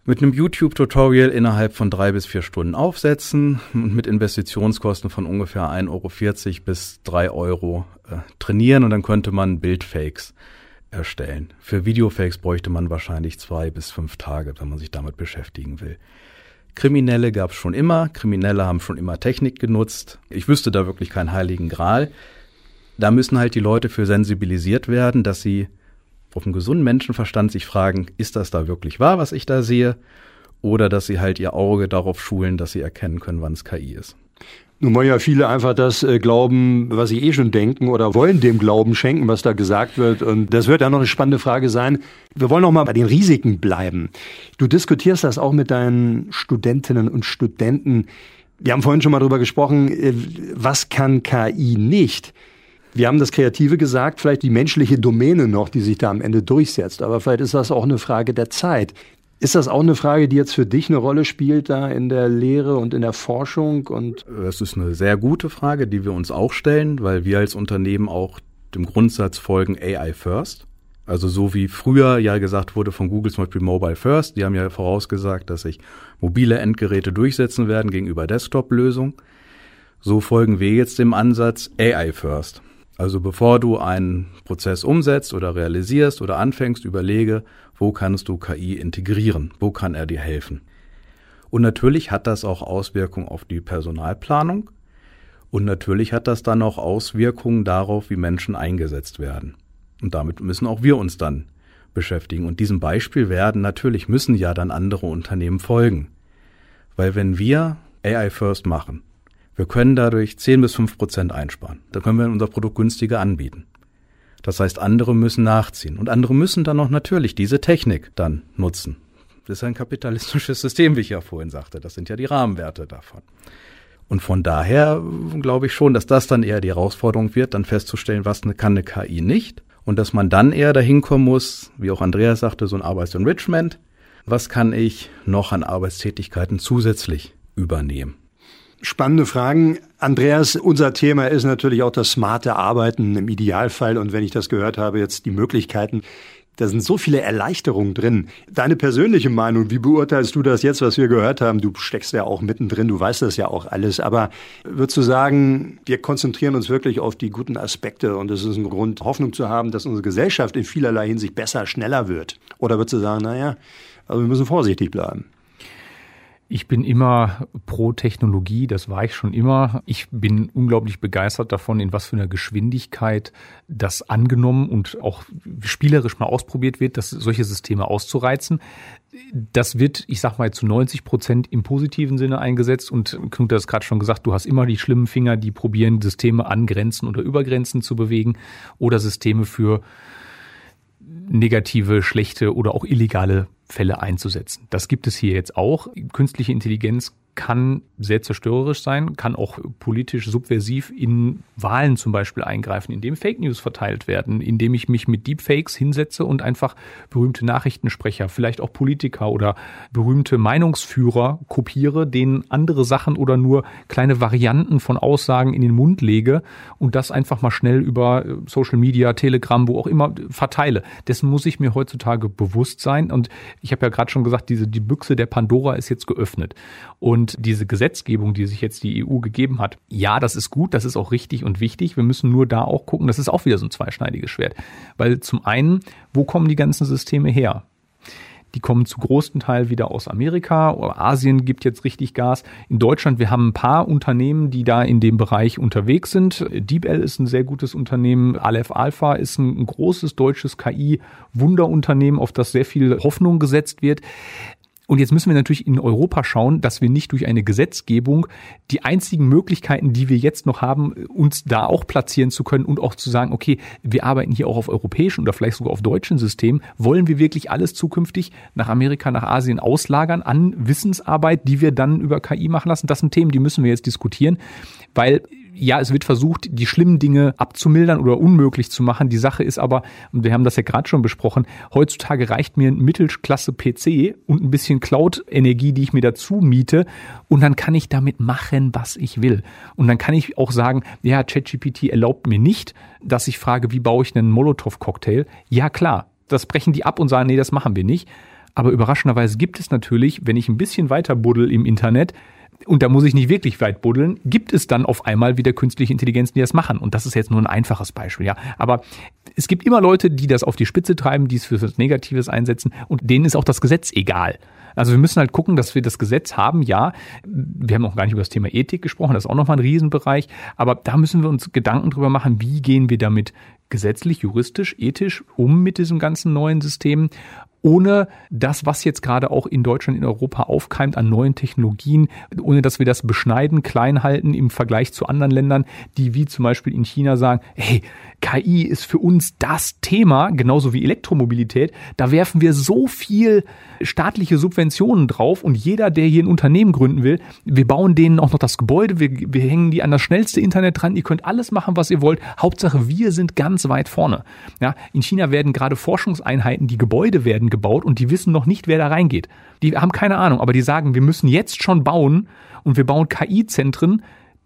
mit einem YouTube-Tutorial innerhalb von drei bis vier Stunden aufsetzen und mit Investitionskosten von ungefähr 1,40 Euro bis drei Euro äh, trainieren und dann könnte man Bildfakes erstellen. Für Videofakes bräuchte man wahrscheinlich zwei bis fünf Tage, wenn man sich damit beschäftigen will. Kriminelle gab es schon immer, Kriminelle haben schon immer Technik genutzt. Ich wüsste da wirklich keinen heiligen Gral. Da müssen halt die Leute für sensibilisiert werden, dass sie auf einen gesunden Menschenverstand sich fragen, ist das da wirklich wahr, was ich da sehe? Oder dass sie halt ihr Auge darauf schulen, dass sie erkennen können, wann es KI ist. Nun wollen ja viele einfach das äh, glauben, was sie eh schon denken oder wollen dem Glauben schenken, was da gesagt wird. Und das wird ja noch eine spannende Frage sein. Wir wollen noch mal bei den Risiken bleiben. Du diskutierst das auch mit deinen Studentinnen und Studenten. Wir haben vorhin schon mal drüber gesprochen, äh, was kann KI nicht? Wir haben das Kreative gesagt, vielleicht die menschliche Domäne noch, die sich da am Ende durchsetzt. Aber vielleicht ist das auch eine Frage der Zeit. Ist das auch eine Frage, die jetzt für dich eine Rolle spielt da in der Lehre und in der Forschung? Und das ist eine sehr gute Frage, die wir uns auch stellen, weil wir als Unternehmen auch dem Grundsatz folgen AI First. Also so wie früher ja gesagt wurde von Google zum Beispiel Mobile First, die haben ja vorausgesagt, dass sich mobile Endgeräte durchsetzen werden gegenüber Desktop-Lösungen. So folgen wir jetzt dem Ansatz AI First. Also bevor du einen Prozess umsetzt oder realisierst oder anfängst, überlege, wo kannst du KI integrieren, wo kann er dir helfen. Und natürlich hat das auch Auswirkungen auf die Personalplanung und natürlich hat das dann auch Auswirkungen darauf, wie Menschen eingesetzt werden. Und damit müssen auch wir uns dann beschäftigen. Und diesem Beispiel werden natürlich müssen ja dann andere Unternehmen folgen. Weil wenn wir AI First machen, wir können dadurch 10 bis 5 Prozent einsparen. Da können wir unser Produkt günstiger anbieten. Das heißt, andere müssen nachziehen. Und andere müssen dann auch natürlich diese Technik dann nutzen. Das ist ein kapitalistisches System, wie ich ja vorhin sagte. Das sind ja die Rahmenwerte davon. Und von daher glaube ich schon, dass das dann eher die Herausforderung wird, dann festzustellen, was kann eine KI nicht. Und dass man dann eher dahin kommen muss, wie auch Andreas sagte, so ein Arbeitsenrichment. Was kann ich noch an Arbeitstätigkeiten zusätzlich übernehmen? Spannende Fragen. Andreas, unser Thema ist natürlich auch das smarte Arbeiten im Idealfall. Und wenn ich das gehört habe, jetzt die Möglichkeiten, da sind so viele Erleichterungen drin. Deine persönliche Meinung, wie beurteilst du das jetzt, was wir gehört haben? Du steckst ja auch mittendrin, du weißt das ja auch alles. Aber würdest du sagen, wir konzentrieren uns wirklich auf die guten Aspekte und es ist ein Grund, Hoffnung zu haben, dass unsere Gesellschaft in vielerlei Hinsicht besser, schneller wird? Oder würdest du sagen, naja, also wir müssen vorsichtig bleiben? Ich bin immer pro Technologie, das war ich schon immer. Ich bin unglaublich begeistert davon, in was für einer Geschwindigkeit das angenommen und auch spielerisch mal ausprobiert wird, dass solche Systeme auszureizen. Das wird, ich sag mal, zu 90 Prozent im positiven Sinne eingesetzt und Knut hat es gerade schon gesagt, du hast immer die schlimmen Finger, die probieren, Systeme an Grenzen oder über Grenzen zu bewegen oder Systeme für negative, schlechte oder auch illegale Fälle einzusetzen. Das gibt es hier jetzt auch. Künstliche Intelligenz kann sehr zerstörerisch sein, kann auch politisch subversiv in Wahlen zum Beispiel eingreifen, indem Fake News verteilt werden, indem ich mich mit Deepfakes hinsetze und einfach berühmte Nachrichtensprecher, vielleicht auch Politiker oder berühmte Meinungsführer kopiere, denen andere Sachen oder nur kleine Varianten von Aussagen in den Mund lege und das einfach mal schnell über Social Media, Telegram, wo auch immer verteile. Dessen muss ich mir heutzutage bewusst sein und ich habe ja gerade schon gesagt, diese die Büchse der Pandora ist jetzt geöffnet und und diese Gesetzgebung, die sich jetzt die EU gegeben hat, ja, das ist gut, das ist auch richtig und wichtig. Wir müssen nur da auch gucken, das ist auch wieder so ein zweischneidiges Schwert. Weil zum einen, wo kommen die ganzen Systeme her? Die kommen zu großen Teil wieder aus Amerika. Asien gibt jetzt richtig Gas. In Deutschland, wir haben ein paar Unternehmen, die da in dem Bereich unterwegs sind. DeepL ist ein sehr gutes Unternehmen. Aleph Alpha ist ein großes deutsches KI-Wunderunternehmen, auf das sehr viel Hoffnung gesetzt wird. Und jetzt müssen wir natürlich in Europa schauen, dass wir nicht durch eine Gesetzgebung die einzigen Möglichkeiten, die wir jetzt noch haben, uns da auch platzieren zu können und auch zu sagen, okay, wir arbeiten hier auch auf europäischen oder vielleicht sogar auf deutschen Systemen. Wollen wir wirklich alles zukünftig nach Amerika, nach Asien auslagern an Wissensarbeit, die wir dann über KI machen lassen? Das sind Themen, die müssen wir jetzt diskutieren, weil ja, es wird versucht, die schlimmen Dinge abzumildern oder unmöglich zu machen. Die Sache ist aber, und wir haben das ja gerade schon besprochen, heutzutage reicht mir ein Mittelklasse-PC und ein bisschen Cloud-Energie, die ich mir dazu miete, und dann kann ich damit machen, was ich will. Und dann kann ich auch sagen, ja, ChatGPT erlaubt mir nicht, dass ich frage, wie baue ich einen Molotow-Cocktail? Ja, klar. Das brechen die ab und sagen, nee, das machen wir nicht. Aber überraschenderweise gibt es natürlich, wenn ich ein bisschen weiter buddel im Internet, und da muss ich nicht wirklich weit buddeln, gibt es dann auf einmal wieder künstliche Intelligenzen, die das machen. Und das ist jetzt nur ein einfaches Beispiel, ja. Aber es gibt immer Leute, die das auf die Spitze treiben, die es für was Negatives einsetzen und denen ist auch das Gesetz egal. Also wir müssen halt gucken, dass wir das Gesetz haben, ja. Wir haben noch gar nicht über das Thema Ethik gesprochen, das ist auch nochmal ein Riesenbereich. Aber da müssen wir uns Gedanken drüber machen, wie gehen wir damit gesetzlich, juristisch, ethisch um mit diesem ganzen neuen System ohne das, was jetzt gerade auch in Deutschland, in Europa aufkeimt an neuen Technologien, ohne dass wir das beschneiden, klein halten im Vergleich zu anderen Ländern, die wie zum Beispiel in China sagen, hey, KI ist für uns das Thema, genauso wie Elektromobilität. Da werfen wir so viel staatliche Subventionen drauf und jeder, der hier ein Unternehmen gründen will, wir bauen denen auch noch das Gebäude, wir, wir hängen die an das schnellste Internet dran, ihr könnt alles machen, was ihr wollt. Hauptsache, wir sind ganz weit vorne. Ja, in China werden gerade Forschungseinheiten, die Gebäude werden gebaut und die wissen noch nicht, wer da reingeht. Die haben keine Ahnung, aber die sagen, wir müssen jetzt schon bauen und wir bauen KI-Zentren,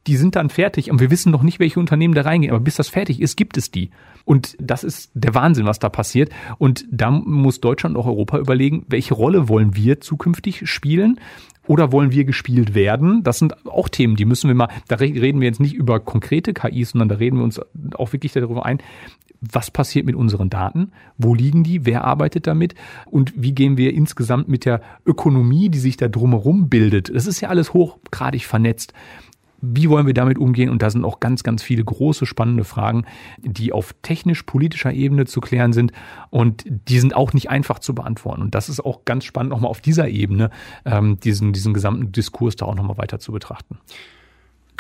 die sind dann fertig und wir wissen noch nicht, welche Unternehmen da reingehen. Aber bis das fertig ist, gibt es die. Und das ist der Wahnsinn, was da passiert. Und da muss Deutschland und auch Europa überlegen, welche Rolle wollen wir zukünftig spielen? Oder wollen wir gespielt werden? Das sind auch Themen, die müssen wir mal, da reden wir jetzt nicht über konkrete KIs, sondern da reden wir uns auch wirklich darüber ein, was passiert mit unseren Daten? Wo liegen die? Wer arbeitet damit? Und wie gehen wir insgesamt mit der Ökonomie, die sich da drumherum bildet? Das ist ja alles hochgradig vernetzt Wie wollen wir damit umgehen? Und da sind auch ganz, ganz viele große, spannende Fragen, die auf technisch-politischer Ebene zu klären sind. Und die sind auch nicht einfach zu beantworten. Und das ist auch ganz spannend, nochmal auf dieser Ebene ähm, diesen, diesen gesamten Diskurs da auch nochmal weiter zu betrachten.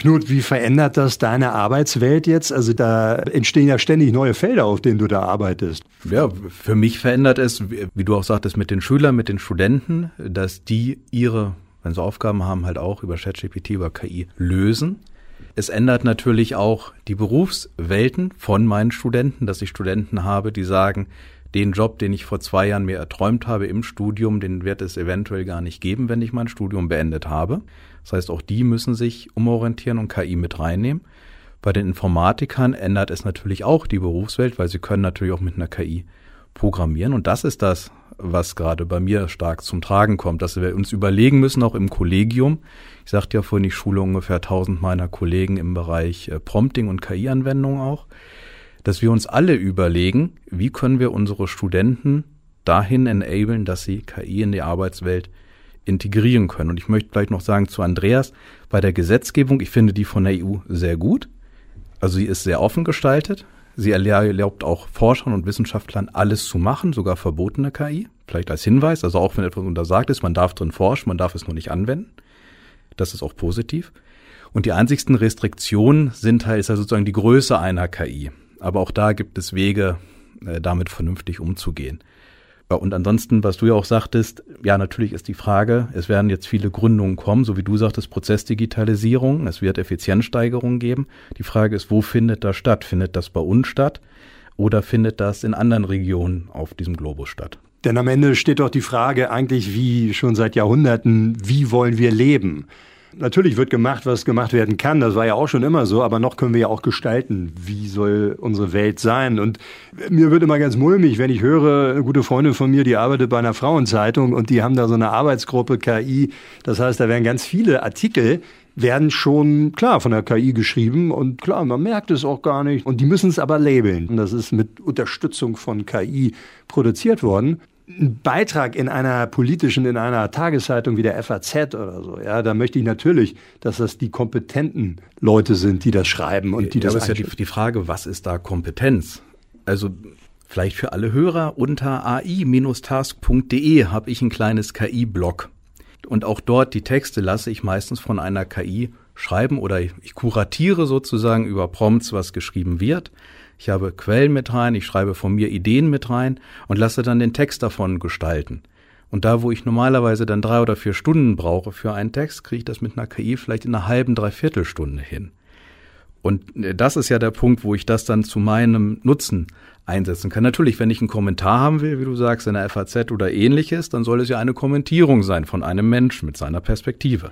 Knut, wie verändert das deine Arbeitswelt jetzt? Also da entstehen ja ständig neue Felder, auf denen du da arbeitest. Ja, für mich verändert es, wie du auch sagtest, mit den Schülern, mit den Studenten, dass die ihre, wenn sie Aufgaben haben, halt auch über ChatGPT, über KI lösen. Es ändert natürlich auch die Berufswelten von meinen Studenten, dass ich Studenten habe, die sagen, den Job, den ich vor zwei Jahren mir erträumt habe im Studium, den wird es eventuell gar nicht geben, wenn ich mein Studium beendet habe. Das heißt, auch die müssen sich umorientieren und KI mit reinnehmen. Bei den Informatikern ändert es natürlich auch die Berufswelt, weil sie können natürlich auch mit einer KI programmieren. Und das ist das, was gerade bei mir stark zum Tragen kommt, dass wir uns überlegen müssen, auch im Kollegium. Ich sagte ja vorhin, ich schule ungefähr 1000 meiner Kollegen im Bereich äh, Prompting und KI-Anwendung auch dass wir uns alle überlegen, wie können wir unsere Studenten dahin enablen, dass sie KI in die Arbeitswelt integrieren können. Und ich möchte gleich noch sagen zu Andreas, bei der Gesetzgebung, ich finde die von der EU sehr gut. Also sie ist sehr offen gestaltet. Sie erlaubt auch Forschern und Wissenschaftlern alles zu machen, sogar verbotene KI. Vielleicht als Hinweis, also auch wenn etwas untersagt ist, man darf drin forschen, man darf es nur nicht anwenden. Das ist auch positiv. Und die einzigsten Restriktionen sind halt, ist halt sozusagen die Größe einer KI. Aber auch da gibt es Wege, äh, damit vernünftig umzugehen. Und ansonsten, was du ja auch sagtest, ja, natürlich ist die Frage, es werden jetzt viele Gründungen kommen, so wie du sagtest, Prozessdigitalisierung, es wird Effizienzsteigerungen geben. Die Frage ist, wo findet das statt? Findet das bei uns statt oder findet das in anderen Regionen auf diesem Globus statt? Denn am Ende steht doch die Frage eigentlich wie schon seit Jahrhunderten, wie wollen wir leben? Natürlich wird gemacht, was gemacht werden kann. Das war ja auch schon immer so. Aber noch können wir ja auch gestalten. Wie soll unsere Welt sein? Und mir wird immer ganz mulmig, wenn ich höre, eine gute Freundin von mir, die arbeitet bei einer Frauenzeitung und die haben da so eine Arbeitsgruppe KI. Das heißt, da werden ganz viele Artikel werden schon klar von der KI geschrieben und klar, man merkt es auch gar nicht. Und die müssen es aber labeln. Das ist mit Unterstützung von KI produziert worden ein Beitrag in einer politischen, in einer Tageszeitung wie der FAZ oder so, ja, da möchte ich natürlich, dass das die kompetenten Leute sind, die das schreiben und die ja, das. Aber ist ja die, die Frage, was ist da Kompetenz? Also vielleicht für alle Hörer unter ai-task.de habe ich ein kleines KI-Blog. Und auch dort die Texte lasse ich meistens von einer KI schreiben oder ich kuratiere sozusagen über Prompts, was geschrieben wird ich habe Quellen mit rein, ich schreibe von mir Ideen mit rein und lasse dann den Text davon gestalten. Und da, wo ich normalerweise dann drei oder vier Stunden brauche für einen Text, kriege ich das mit einer KI vielleicht in einer halben, dreiviertel Stunde hin. Und äh, das ist ja der Punkt, wo ich das dann zu meinem Nutzen einsetzen kann. Natürlich, wenn ich einen Kommentar haben will, wie du sagst, in der FAZ oder ähnliches, dann soll es ja eine Kommentierung sein von einem Menschen mit seiner Perspektive.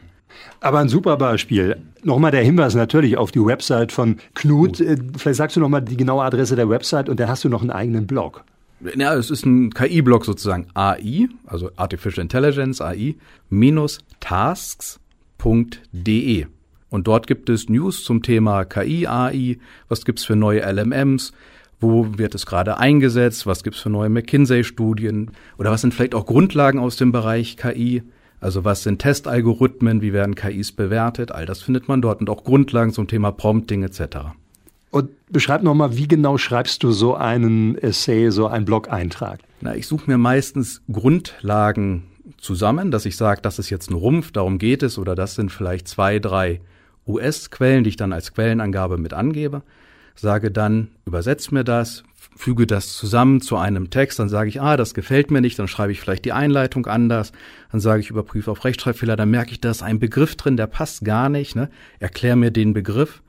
Aber ein super Beispiel. Nochmal der Hinweis natürlich auf die Website von Knut. Äh, vielleicht sagst du nochmal die genaue Adresse der Website und dann hast du noch einen eigenen Blog. Ja, es ist ein KI-Blog sozusagen. AI, also Artificial Intelligence, AI, minus tasks.de. Und dort gibt es News zum Thema KI, AI, was gibt's für neue LMMs, wo wird es gerade eingesetzt, was gibt's für neue McKinsey-Studien oder was sind vielleicht auch Grundlagen aus dem Bereich KI. Also was sind Testalgorithmen, wie werden KIs bewertet, all das findet man dort und auch Grundlagen zum Thema Prompting etc. Und beschreib nochmal, wie genau schreibst du so einen Essay, so einen Blog-Eintrag? Na, ich suche mir meistens Grundlagen zusammen, dass ich sage, das ist jetzt ein Rumpf, darum geht es, oder das sind vielleicht zwei, drei US-Quellen, die ich dann als Quellenangabe mit angebe. Sage dann, übersetzt mir das, füge das zusammen zu einem Text, dann sage ich, ah, das gefällt mir nicht, dann schreibe ich vielleicht die Einleitung anders, dann sage ich, überprüfe auf Rechtschreibfehler, dann merke ich, da ist ein Begriff drin, der passt gar nicht, ne? erklär mir den Begriff.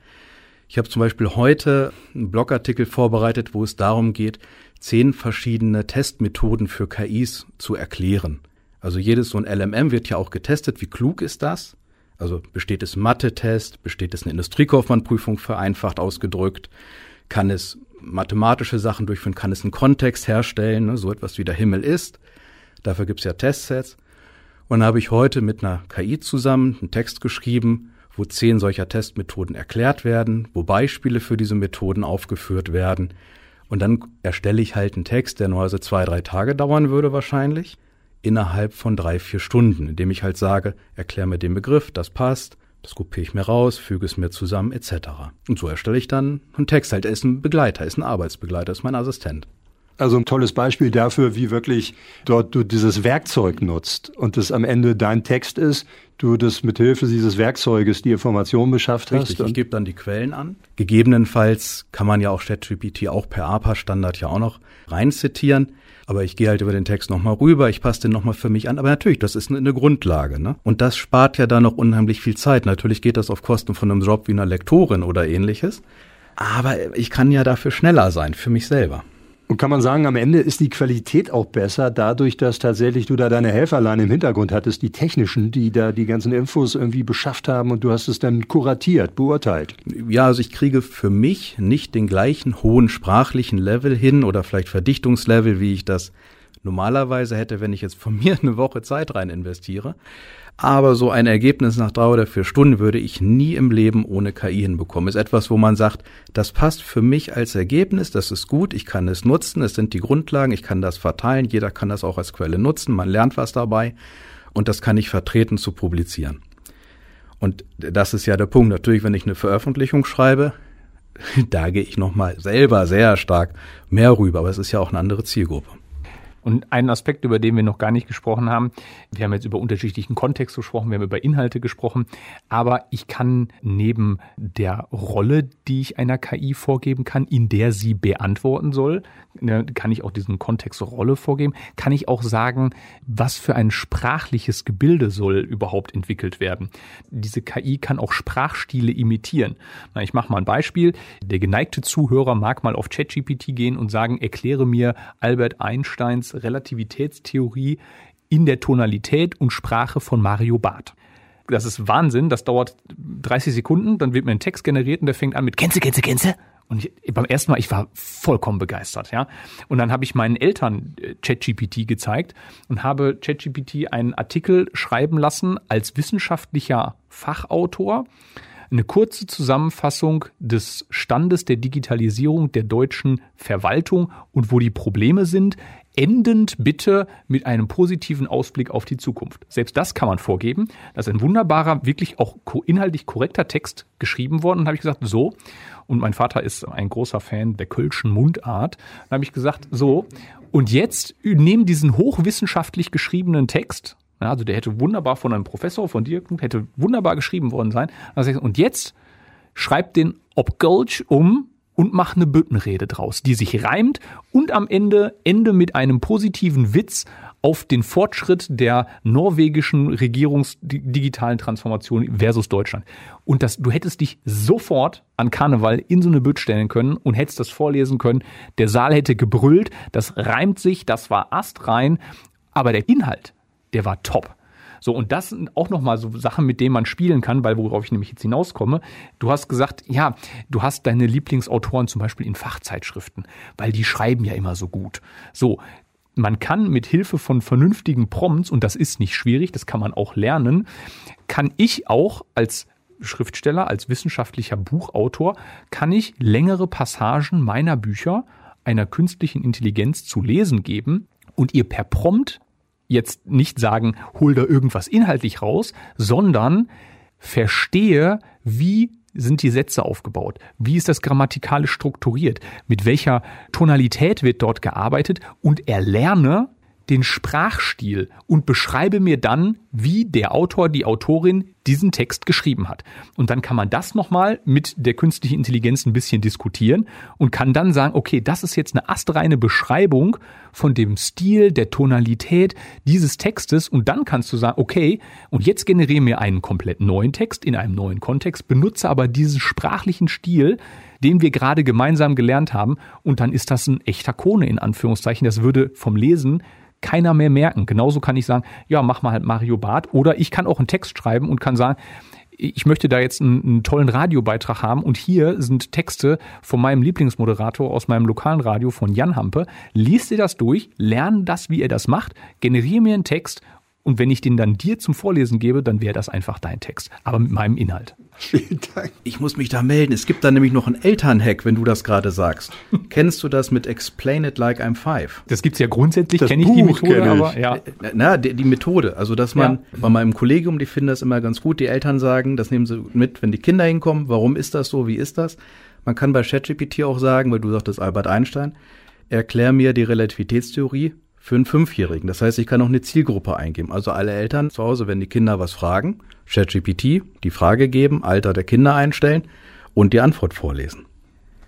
Ich habe zum Beispiel heute einen Blogartikel vorbereitet, wo es darum geht, zehn verschiedene Testmethoden für KIs zu erklären. Also jedes so ein LMM wird ja auch getestet, wie klug ist das? Also besteht es Mathe-Test, besteht es eine Industriekaufmannprüfung vereinfacht ausgedrückt, kann es mathematische Sachen durchführen, kann es einen Kontext herstellen, ne, so etwas wie der Himmel ist. Dafür gibt es ja Testsets. Und dann habe ich heute mit einer KI zusammen einen Text geschrieben, wo zehn solcher Testmethoden erklärt werden, wo Beispiele für diese Methoden aufgeführt werden. Und dann erstelle ich halt einen Text, der nur also zwei, drei Tage dauern würde wahrscheinlich, innerhalb von drei, vier Stunden, indem ich halt sage, erklär mir den Begriff, das passt, Das kopiere ich mir raus, füge es mir zusammen, etc. Und so erstelle ich dann einen Text. Halt, er ist ein Begleiter, ist ein Arbeitsbegleiter, ist mein Assistent. Also ein tolles Beispiel dafür, wie wirklich dort du dieses Werkzeug nutzt und das am Ende dein Text ist, du das mit Hilfe dieses Werkzeuges die Information beschafft Richtig, hast. Richtig, ich gebe dann die Quellen an. Gegebenenfalls kann man ja auch ChatGPT auch per APA-Standard ja auch noch rein zitieren. Aber ich gehe halt über den Text nochmal rüber, ich passe den nochmal für mich an. Aber natürlich, das ist eine Grundlage. Ne? Und das spart ja dann noch unheimlich viel Zeit. Natürlich geht das auf Kosten von einem Job wie einer Lektorin oder ähnliches. Aber ich kann ja dafür schneller sein, für mich selber. Und kann man sagen, am Ende ist die Qualität auch besser, dadurch, dass tatsächlich du da deine Helferlein im Hintergrund hattest, die technischen, die da die ganzen Infos irgendwie beschafft haben und du hast es dann kuratiert, beurteilt. Ja, also ich kriege für mich nicht den gleichen hohen sprachlichen Level hin oder vielleicht Verdichtungslevel, wie ich das normalerweise hätte, wenn ich jetzt von mir eine Woche Zeit rein investiere. Aber so ein Ergebnis nach drei oder vier Stunden würde ich nie im Leben ohne KI hinbekommen. Ist etwas, wo man sagt, das passt für mich als Ergebnis, das ist gut, ich kann es nutzen, es sind die Grundlagen, ich kann das verteilen, jeder kann das auch als Quelle nutzen, man lernt was dabei und das kann ich vertreten zu publizieren. Und das ist ja der Punkt. Natürlich, wenn ich eine Veröffentlichung schreibe, da gehe ich nochmal selber sehr stark mehr rüber, aber es ist ja auch eine andere Zielgruppe. Und ein Aspekt, über den wir noch gar nicht gesprochen haben, wir haben jetzt über unterschiedlichen Kontext gesprochen, wir haben über Inhalte gesprochen, aber ich kann neben der Rolle, die ich einer KI vorgeben kann, in der sie beantworten soll, ne, kann ich auch diesen Kontext Rolle vorgeben, kann ich auch sagen, was für ein sprachliches Gebilde soll überhaupt entwickelt werden. Diese KI kann auch Sprachstile imitieren. Ich mache mal ein Beispiel. Der geneigte Zuhörer mag mal auf ChatGPT gehen und sagen, erkläre mir Albert Einsteins Relativitätstheorie in der Tonalität und Sprache von Mario Barth. Das ist Wahnsinn, das dauert 30 Sekunden, dann wird mir ein Text generiert und der fängt an mit Kennze, Kennze, Kennze. Und ich, beim ersten Mal, ich war vollkommen begeistert, ja. Und dann habe ich meinen Eltern äh, ChatGPT gezeigt und habe ChatGPT einen Artikel schreiben lassen als wissenschaftlicher Fachautor eine kurze Zusammenfassung des Standes der Digitalisierung der deutschen Verwaltung und wo die Probleme sind, endend bitte mit einem positiven Ausblick auf die Zukunft. Selbst das kann man vorgeben. Das ist ein wunderbarer, wirklich auch inhaltlich korrekter Text geschrieben worden. Und habe ich gesagt, so. Und mein Vater ist ein großer Fan der Kölschen Mundart. Dann habe ich gesagt, so. Und jetzt nehmen diesen hochwissenschaftlich geschriebenen Text, also der hätte wunderbar von einem Professor, von dir, hätte wunderbar geschrieben worden sein. Und jetzt schreibt den Obgulch um und mach eine Büttenrede draus, die sich reimt und am Ende Ende mit einem positiven Witz auf den Fortschritt der norwegischen Regierungsdigitalen Transformation versus Deutschland. Und das, du hättest dich sofort an Karneval in so eine Bütt stellen können und hättest das vorlesen können. Der Saal hätte gebrüllt, das reimt sich, das war astrein, aber der Inhalt, der war top. So, und das sind auch nochmal so Sachen, mit denen man spielen kann, weil worauf ich nämlich jetzt hinauskomme. Du hast gesagt, ja, du hast deine Lieblingsautoren zum Beispiel in Fachzeitschriften, weil die schreiben ja immer so gut. So, man kann mit Hilfe von vernünftigen Prompts, und das ist nicht schwierig, das kann man auch lernen, kann ich auch als Schriftsteller, als wissenschaftlicher Buchautor, kann ich längere Passagen meiner Bücher einer künstlichen Intelligenz zu lesen geben und ihr per Prompt jetzt nicht sagen, hol da irgendwas inhaltlich raus, sondern verstehe, wie sind die Sätze aufgebaut? Wie ist das grammatikalisch strukturiert? Mit welcher Tonalität wird dort gearbeitet? Und erlerne den Sprachstil und beschreibe mir dann, wie der Autor, die Autorin diesen Text geschrieben hat. Und dann kann man das nochmal mit der künstlichen Intelligenz ein bisschen diskutieren und kann dann sagen, okay, das ist jetzt eine astreine Beschreibung von dem Stil, der Tonalität dieses Textes und dann kannst du sagen, okay, und jetzt generiere mir einen komplett neuen Text in einem neuen Kontext, benutze aber diesen sprachlichen Stil, den wir gerade gemeinsam gelernt haben und dann ist das ein echter Kone in Anführungszeichen. Das würde vom Lesen keiner mehr merken. Genauso kann ich sagen, ja, mach mal halt Mario Barth. Oder ich kann auch einen Text schreiben und kann sagen, ich möchte da jetzt einen, einen, tollen Radiobeitrag haben und hier sind Texte von meinem Lieblingsmoderator aus meinem lokalen Radio von Jan Hampe. Lies dir das durch, lern das, wie er das macht, generiere mir einen Text und wenn ich den dann dir zum Vorlesen gebe, dann wäre das einfach dein Text, aber mit meinem Inhalt. Vielen Dank. Ich muss mich da melden. Es gibt da nämlich noch einen Elternhack, wenn du das gerade sagst. Kennst du das mit Explain It Like I'm Five? Das gibt's ja grundsätzlich, kenne ich die Methode, ich. aber ja. Äh, na, die, die, Methode. Also, dass man ja. bei meinem Kollegium, die finden das immer ganz gut, die Eltern sagen, das nehmen sie mit, wenn die Kinder hinkommen. Warum ist das so? Wie ist das? Man kann bei ChatGPT auch sagen, weil du sagtest Albert Einstein, erklär mir die Relativitätstheorie für einen Fünfjährigen. Das heißt, ich kann auch eine Zielgruppe eingeben. Also alle Eltern zu Hause, wenn die Kinder was fragen, ChatGPT die Frage geben, Alter der Kinder einstellen und die Antwort vorlesen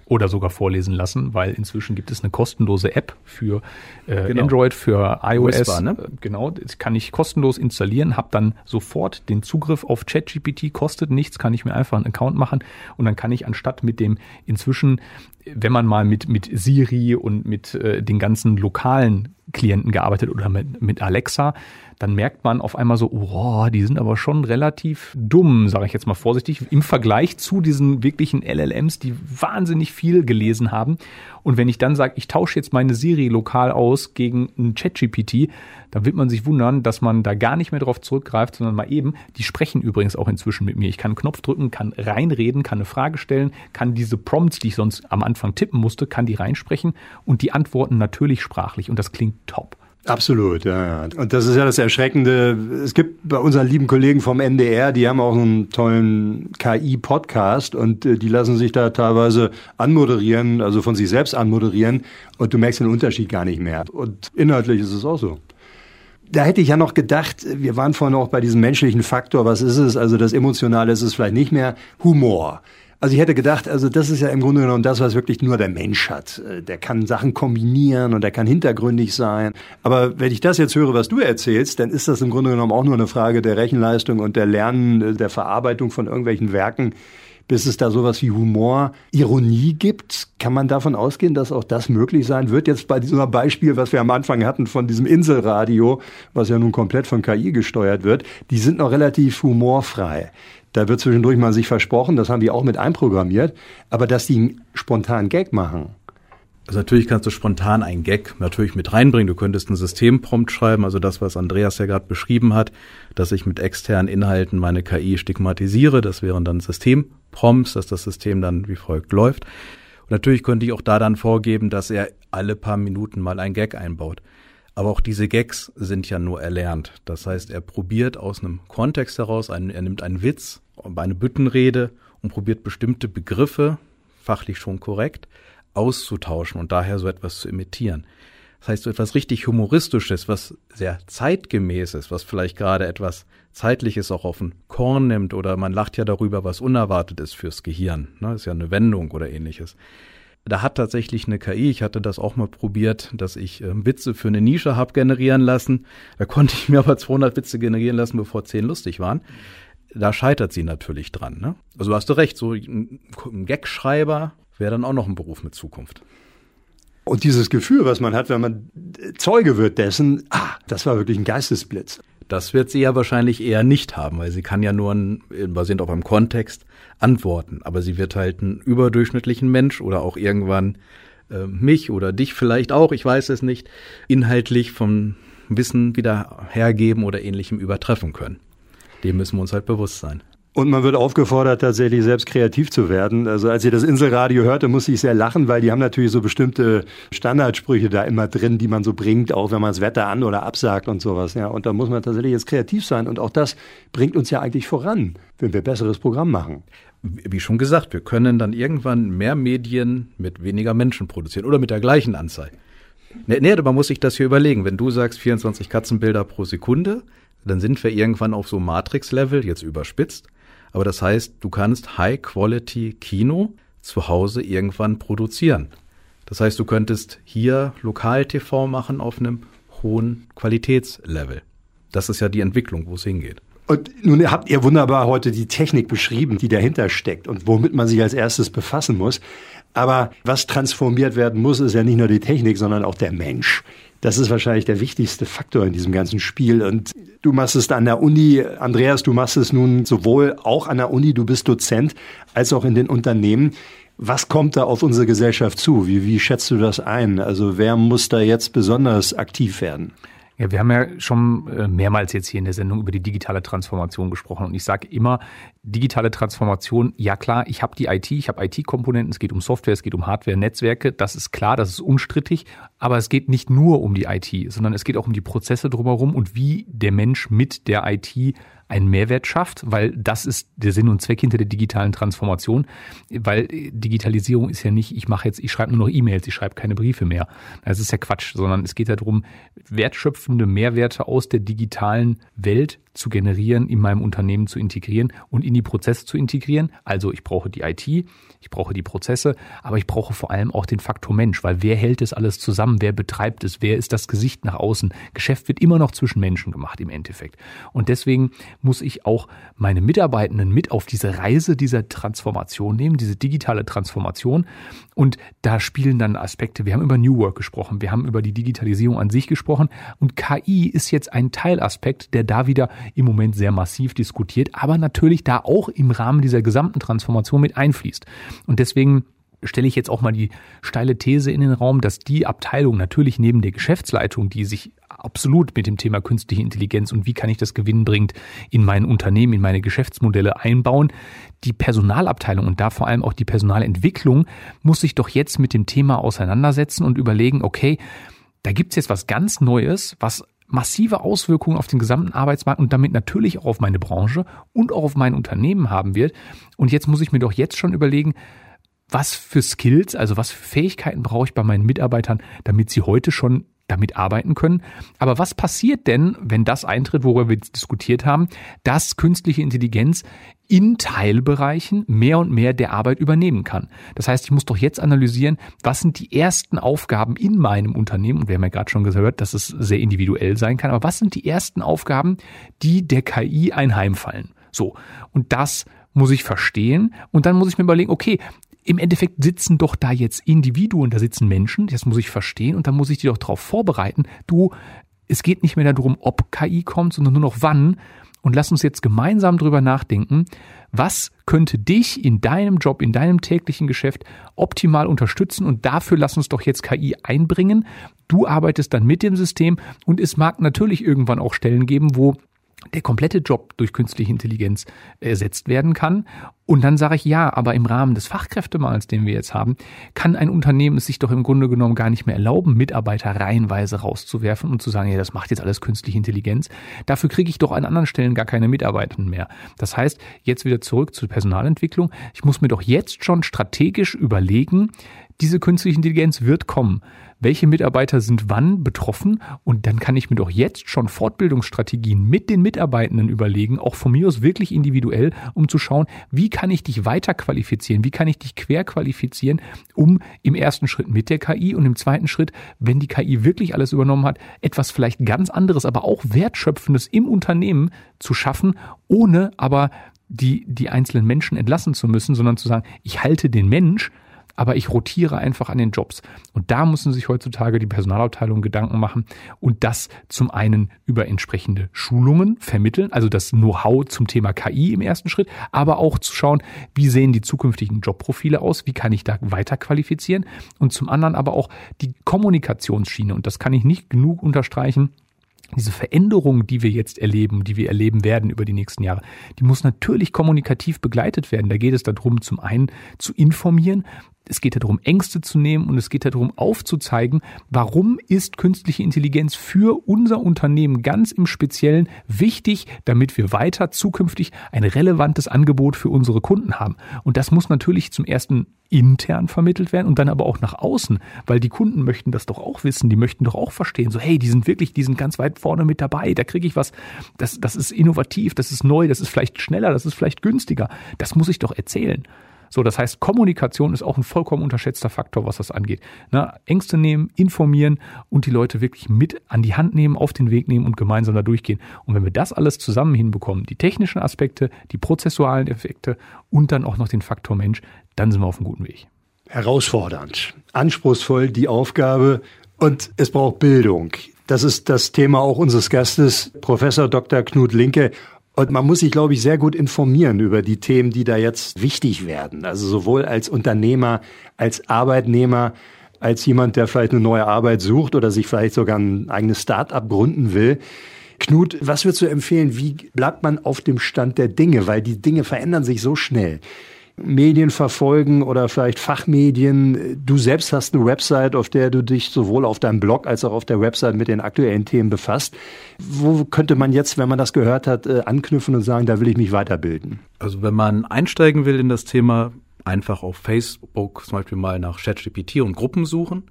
oder sogar vorlesen lassen, weil inzwischen gibt es eine kostenlose App für äh, genau. Android, für iOS. Whisper, ne? Äh, genau, das kann ich kostenlos installieren, habe dann sofort den Zugriff auf ChatGPT, kostet nichts, kann ich mir einfach einen Account machen und dann kann ich anstatt mit dem inzwischen, wenn man mal mit, mit Siri und mit äh, den ganzen lokalen Klienten gearbeitet oder mit, mit Alexa, dann merkt man auf einmal so, oh, die sind aber schon relativ dumm, sage ich jetzt mal vorsichtig, im Vergleich zu diesen wirklichen LLMs, die wahnsinnig viel gelesen haben. Und wenn ich dann sage, ich tausche jetzt meine Siri lokal aus gegen ein ChatGPT, dann wird man sich wundern, dass man da gar nicht mehr drauf zurückgreift, sondern mal eben, die sprechen übrigens auch inzwischen mit mir. Ich kann einen Knopf drücken, kann reinreden, kann eine Frage stellen, kann diese Prompts, die ich sonst am Anfang tippen musste, kann die reinsprechen und die antworten natürlich sprachlich und das klingt top. Absolut, ja, ja. Und das ist ja das Erschreckende. Es gibt bei unseren lieben Kollegen vom NDR, die haben auch einen tollen KI-Podcast und äh, die lassen sich da teilweise anmoderieren, also von sich selbst anmoderieren und du merkst den Unterschied gar nicht mehr. Und inhaltlich ist es auch so. Da hätte ich ja noch gedacht, wir waren vorhin auch bei diesem menschlichen Faktor, was ist es? Also das Emotionale ist es vielleicht nicht mehr. Humor. Also ich hätte gedacht, also das ist ja im Grunde genommen das, was wirklich nur der Mensch hat. Äh, der kann Sachen kombinieren und der kann hintergründig sein. Aber wenn ich das jetzt höre, was du erzählst, dann ist das im Grunde genommen auch nur eine Frage der Rechenleistung und der Lernen, äh, der Verarbeitung von irgendwelchen Werken. Bis es da sowas wie Humor, Ironie gibt, kann man davon ausgehen, dass auch das möglich sein wird. Jetzt bei diesem Beispiel, was wir am Anfang hatten von diesem Inselradio, was ja nun komplett von KI gesteuert wird, die sind noch relativ humorfrei. Da wird zwischendurch mal sich versprochen, das haben wir auch mit einprogrammiert, aber dass die einen spontanen Gag machen. Also natürlich kannst du spontan einen Gag natürlich mit reinbringen. Du könntest einen Systemprompt schreiben, also das, was Andreas ja gerade beschrieben hat, dass ich mit externen Inhalten meine KI stigmatisiere. Das wären dann Systemprompts, dass das System dann wie folgt läuft. Und natürlich könnte ich auch da dann vorgeben, dass er alle paar Minuten mal einen Gag einbaut. Aber auch diese Gags sind ja nur erlernt. Das heißt, er probiert aus einem Kontext heraus, einen, er nimmt einen Witz, eine Büttenrede und probiert bestimmte Begriffe, fachlich schon korrekt, auszutauschen und daher so etwas zu imitieren. Das heißt, so etwas richtig Humoristisches, was sehr zeitgemäß ist, was vielleicht gerade etwas Zeitliches auch auf den Korn nimmt oder man lacht ja darüber, was unerwartet ist fürs Gehirn. Ne? Ist ja eine Wendung oder ähnliches. Da hat tatsächlich eine KI, ich hatte das auch mal probiert, dass ich äh, Witze für eine Nische habe generieren lassen. Da konnte ich mir aber 200 Witze generieren lassen, bevor 10 lustig waren. Da scheitert sie natürlich dran. Ne? Also hast du recht, so ein, Gagschreiber wäre dann auch noch ein Beruf mit Zukunft. Und dieses Gefühl, was man hat, wenn man Zeuge wird dessen, ah, das war wirklich ein Geistesblitz. Das wird sie ja wahrscheinlich eher nicht haben, weil sie kann ja nur, ein, basierend auf einem Kontext, antworten. Aber sie wird halt einen überdurchschnittlichen Mensch oder auch irgendwann äh, mich oder dich vielleicht auch, ich weiß es nicht, inhaltlich vom Wissen wieder hergeben oder ähnlichem übertreffen können. Dem müssen wir uns halt bewusst sein. Und man wird aufgefordert, tatsächlich selbst kreativ zu werden. Also als ich das Inselradio hörte, musste ich sehr lachen, weil die haben natürlich so bestimmte Standardsprüche da immer drin, die man so bringt, auch wenn man das Wetter an- oder absagt und sowas. Ja, und da muss man tatsächlich jetzt kreativ sein. Und auch das bringt uns ja eigentlich voran, wenn wir besseres Programm machen. Wie schon gesagt, wir können dann irgendwann mehr Medien mit weniger Menschen produzieren oder mit der gleichen Anzahl. Nee, nee, man muss sich das hier überlegen. Wenn du sagst 24 Katzenbilder pro Sekunde, dann sind wir irgendwann auf so Matrix-Level, jetzt überspitzt. Aber das heißt, du kannst High-Quality-Kino zu Hause irgendwann produzieren. Das heißt, du könntest hier Lokal-TV machen auf einem hohen Qualitätslevel. Das ist ja die Entwicklung, wo es hingeht. Und nun habt ihr wunderbar heute die Technik beschrieben, die dahinter steckt und womit man sich als erstes befassen muss. Aber was transformiert werden muss, ist ja nicht nur die Technik, sondern auch der Mensch. Das ist wahrscheinlich der wichtigste Faktor in diesem ganzen Spiel. Und du machst es an der Uni, Andreas, du machst es nun sowohl auch an der Uni, du bist Dozent, als auch in den Unternehmen. Was kommt da auf unsere Gesellschaft zu? Wie, wie schätzt du das ein? Also wer muss da jetzt besonders aktiv werden? Ja, wir haben ja schon äh, mehrmals jetzt hier in der Sendung über die digitale Transformation gesprochen. Und ich sage immer, digitale Transformation, ja klar, ich habe die IT, ich habe IT-Komponenten, es geht um Software, es geht um Hardware, Netzwerke, das ist klar, das ist unstrittig, aber es geht nicht nur um die IT, sondern es geht auch um die Prozesse drumherum und wie der Mensch mit der IT einen Mehrwert schafft, weil das ist der Sinn und Zweck hinter der digitalen Transformation, weil Digitalisierung ist ja nicht, ich mache jetzt, ich schreibe nur noch E-Mails, ich schreibe keine Briefe mehr. Das ist ja Quatsch, sondern es geht ja darum, wertschöpfende Mehrwerte aus der digitalen Welt zu generieren, in meinem Unternehmen zu integrieren und in die Prozesse zu integrieren. Also ich brauche die IT, ich brauche die Prozesse, aber ich brauche vor allem auch den Faktor Mensch, weil wer hält es alles zusammen, wer betreibt es, wer ist das Gesicht nach außen. Geschäft wird immer noch zwischen Menschen gemacht im Endeffekt. Und deswegen muss ich auch meine Mitarbeitenden mit auf diese Reise dieser Transformation nehmen, diese digitale Transformation. Und da spielen dann Aspekte, wir haben über New Work gesprochen, wir haben über die Digitalisierung an sich gesprochen. Und KI ist jetzt ein Teilaspekt, der da wieder im Moment sehr massiv diskutiert, aber natürlich da auch im Rahmen dieser gesamten Transformation mit einfließt. Und deswegen stelle ich jetzt auch mal die steile These in den Raum, dass die Abteilung natürlich neben der Geschäftsleitung, die sich absolut mit dem Thema künstliche Intelligenz und wie kann ich das gewinnbringend in mein Unternehmen, in meine Geschäftsmodelle einbauen, die Personalabteilung und da vor allem auch die Personalentwicklung muss sich doch jetzt mit dem Thema auseinandersetzen und überlegen, okay, da gibt's jetzt was ganz Neues, was massive Auswirkungen auf den gesamten Arbeitsmarkt und damit natürlich auch auf meine Branche und auch auf mein Unternehmen haben wird. Und jetzt muss ich mir doch jetzt schon überlegen, was für Skills, also was für Fähigkeiten brauche ich bei meinen Mitarbeitern, damit sie heute schon damit arbeiten können. Aber was passiert denn, wenn das eintritt, worüber wir diskutiert haben, dass künstliche Intelligenz in Teilbereichen mehr und mehr der Arbeit übernehmen kann. Das heißt, ich muss doch jetzt analysieren, was sind die ersten Aufgaben in meinem Unternehmen, und wir haben ja gerade schon gehört, dass es sehr individuell sein kann, aber was sind die ersten Aufgaben, die der KI einheimfallen? So. Und das muss ich verstehen und dann muss ich mir überlegen, okay, im Endeffekt sitzen doch da jetzt Individuen, da sitzen Menschen, das muss ich verstehen und da muss ich die doch darauf vorbereiten. Du, es geht nicht mehr darum, ob KI kommt, sondern nur noch wann. Und lass uns jetzt gemeinsam drüber nachdenken, was könnte dich in deinem Job, in deinem täglichen Geschäft optimal unterstützen und dafür lass uns doch jetzt KI einbringen. Du arbeitest dann mit dem System und es mag natürlich irgendwann auch Stellen geben, wo der komplette Job durch künstliche Intelligenz ersetzt werden kann. Und dann sage ich ja, aber im Rahmen des Fachkräftemals, den wir jetzt haben, kann ein Unternehmen es sich doch im Grunde genommen gar nicht mehr erlauben, Mitarbeiter reihenweise rauszuwerfen und zu sagen, ja, das macht jetzt alles künstliche Intelligenz. Dafür kriege ich doch an anderen Stellen gar keine Mitarbeiter mehr. Das heißt, jetzt wieder zurück zur Personalentwicklung. Ich muss mir doch jetzt schon strategisch überlegen, diese künstliche Intelligenz wird kommen. Welche Mitarbeiter sind wann betroffen? Und dann kann ich mir doch jetzt schon Fortbildungsstrategien mit den Mitarbeitenden überlegen, auch von mir aus wirklich individuell, um zu schauen, wie kann ich dich weiter qualifizieren, wie kann ich dich querqualifizieren, um im ersten Schritt mit der KI und im zweiten Schritt, wenn die KI wirklich alles übernommen hat, etwas vielleicht ganz anderes, aber auch wertschöpfendes im Unternehmen zu schaffen, ohne aber die, die einzelnen Menschen entlassen zu müssen, sondern zu sagen, ich halte den Mensch aber ich rotiere einfach an den Jobs. Und da müssen sich heutzutage die Personalabteilungen Gedanken machen und das zum einen über entsprechende Schulungen vermitteln, also das Know-how zum Thema KI im ersten Schritt, aber auch zu schauen, wie sehen die zukünftigen Jobprofile aus, wie kann ich da weiter qualifizieren und zum anderen aber auch die Kommunikationsschiene und das kann ich nicht genug unterstreichen diese Veränderung, die wir jetzt erleben, die wir erleben werden über die nächsten Jahre, die muss natürlich kommunikativ begleitet werden. Da geht es darum, zum einen zu informieren, es geht darum, Ängste zu nehmen und es geht darum, aufzuzeigen, warum ist künstliche Intelligenz für unser Unternehmen ganz im Speziellen wichtig, damit wir weiter zukünftig ein relevantes Angebot für unsere Kunden haben. Und das muss natürlich zum ersten intern vermittelt werden und dann aber auch nach außen, weil die Kunden möchten das doch auch wissen, die möchten doch auch verstehen, so hey, die sind wirklich, die sind ganz weit vorne mit dabei, da kriege ich was, das, das ist innovativ, das ist neu, das ist vielleicht schneller, das ist vielleicht günstiger, das muss ich doch erzählen. So, das heißt, Kommunikation ist auch ein vollkommen unterschätzter Faktor, was das angeht. Na, Ängste nehmen, informieren und die Leute wirklich mit an die Hand nehmen, auf den Weg nehmen und gemeinsam da durchgehen. Und wenn wir das alles zusammen hinbekommen, die technischen Aspekte, die prozessualen Effekte und dann auch noch den Faktor Mensch, dann sind wir auf einem guten Weg. Herausfordernd, anspruchsvoll die Aufgabe und es braucht Bildung. Das ist das Thema auch unseres Gastes, Professor Dr. Knut Linke. Und man muss sich, glaube ich, sehr gut informieren über die Themen, die da jetzt wichtig werden. Also sowohl als Unternehmer, als Arbeitnehmer. als jemand, der vielleicht eine neue Arbeit sucht oder sich vielleicht sogar ein eigenes Start-up gründen will. Knut, was würdest du empfehlen? Wie bleibt man auf dem Stand der Dinge? Weil die Dinge verändern sich so schnell. Medien verfolgen oder vielleicht Fachmedien. Du selbst hast eine Website, auf der du dich sowohl auf deinem Blog als auch auf der Website mit den aktuellen Themen befasst. Wo könnte man jetzt, wenn man das gehört hat, äh, anknüpfen und sagen, da will ich mich weiterbilden? Also wenn man einsteigen will in das Thema, einfach auf Facebook zum Beispiel mal nach ChatGPT und Gruppen suchen.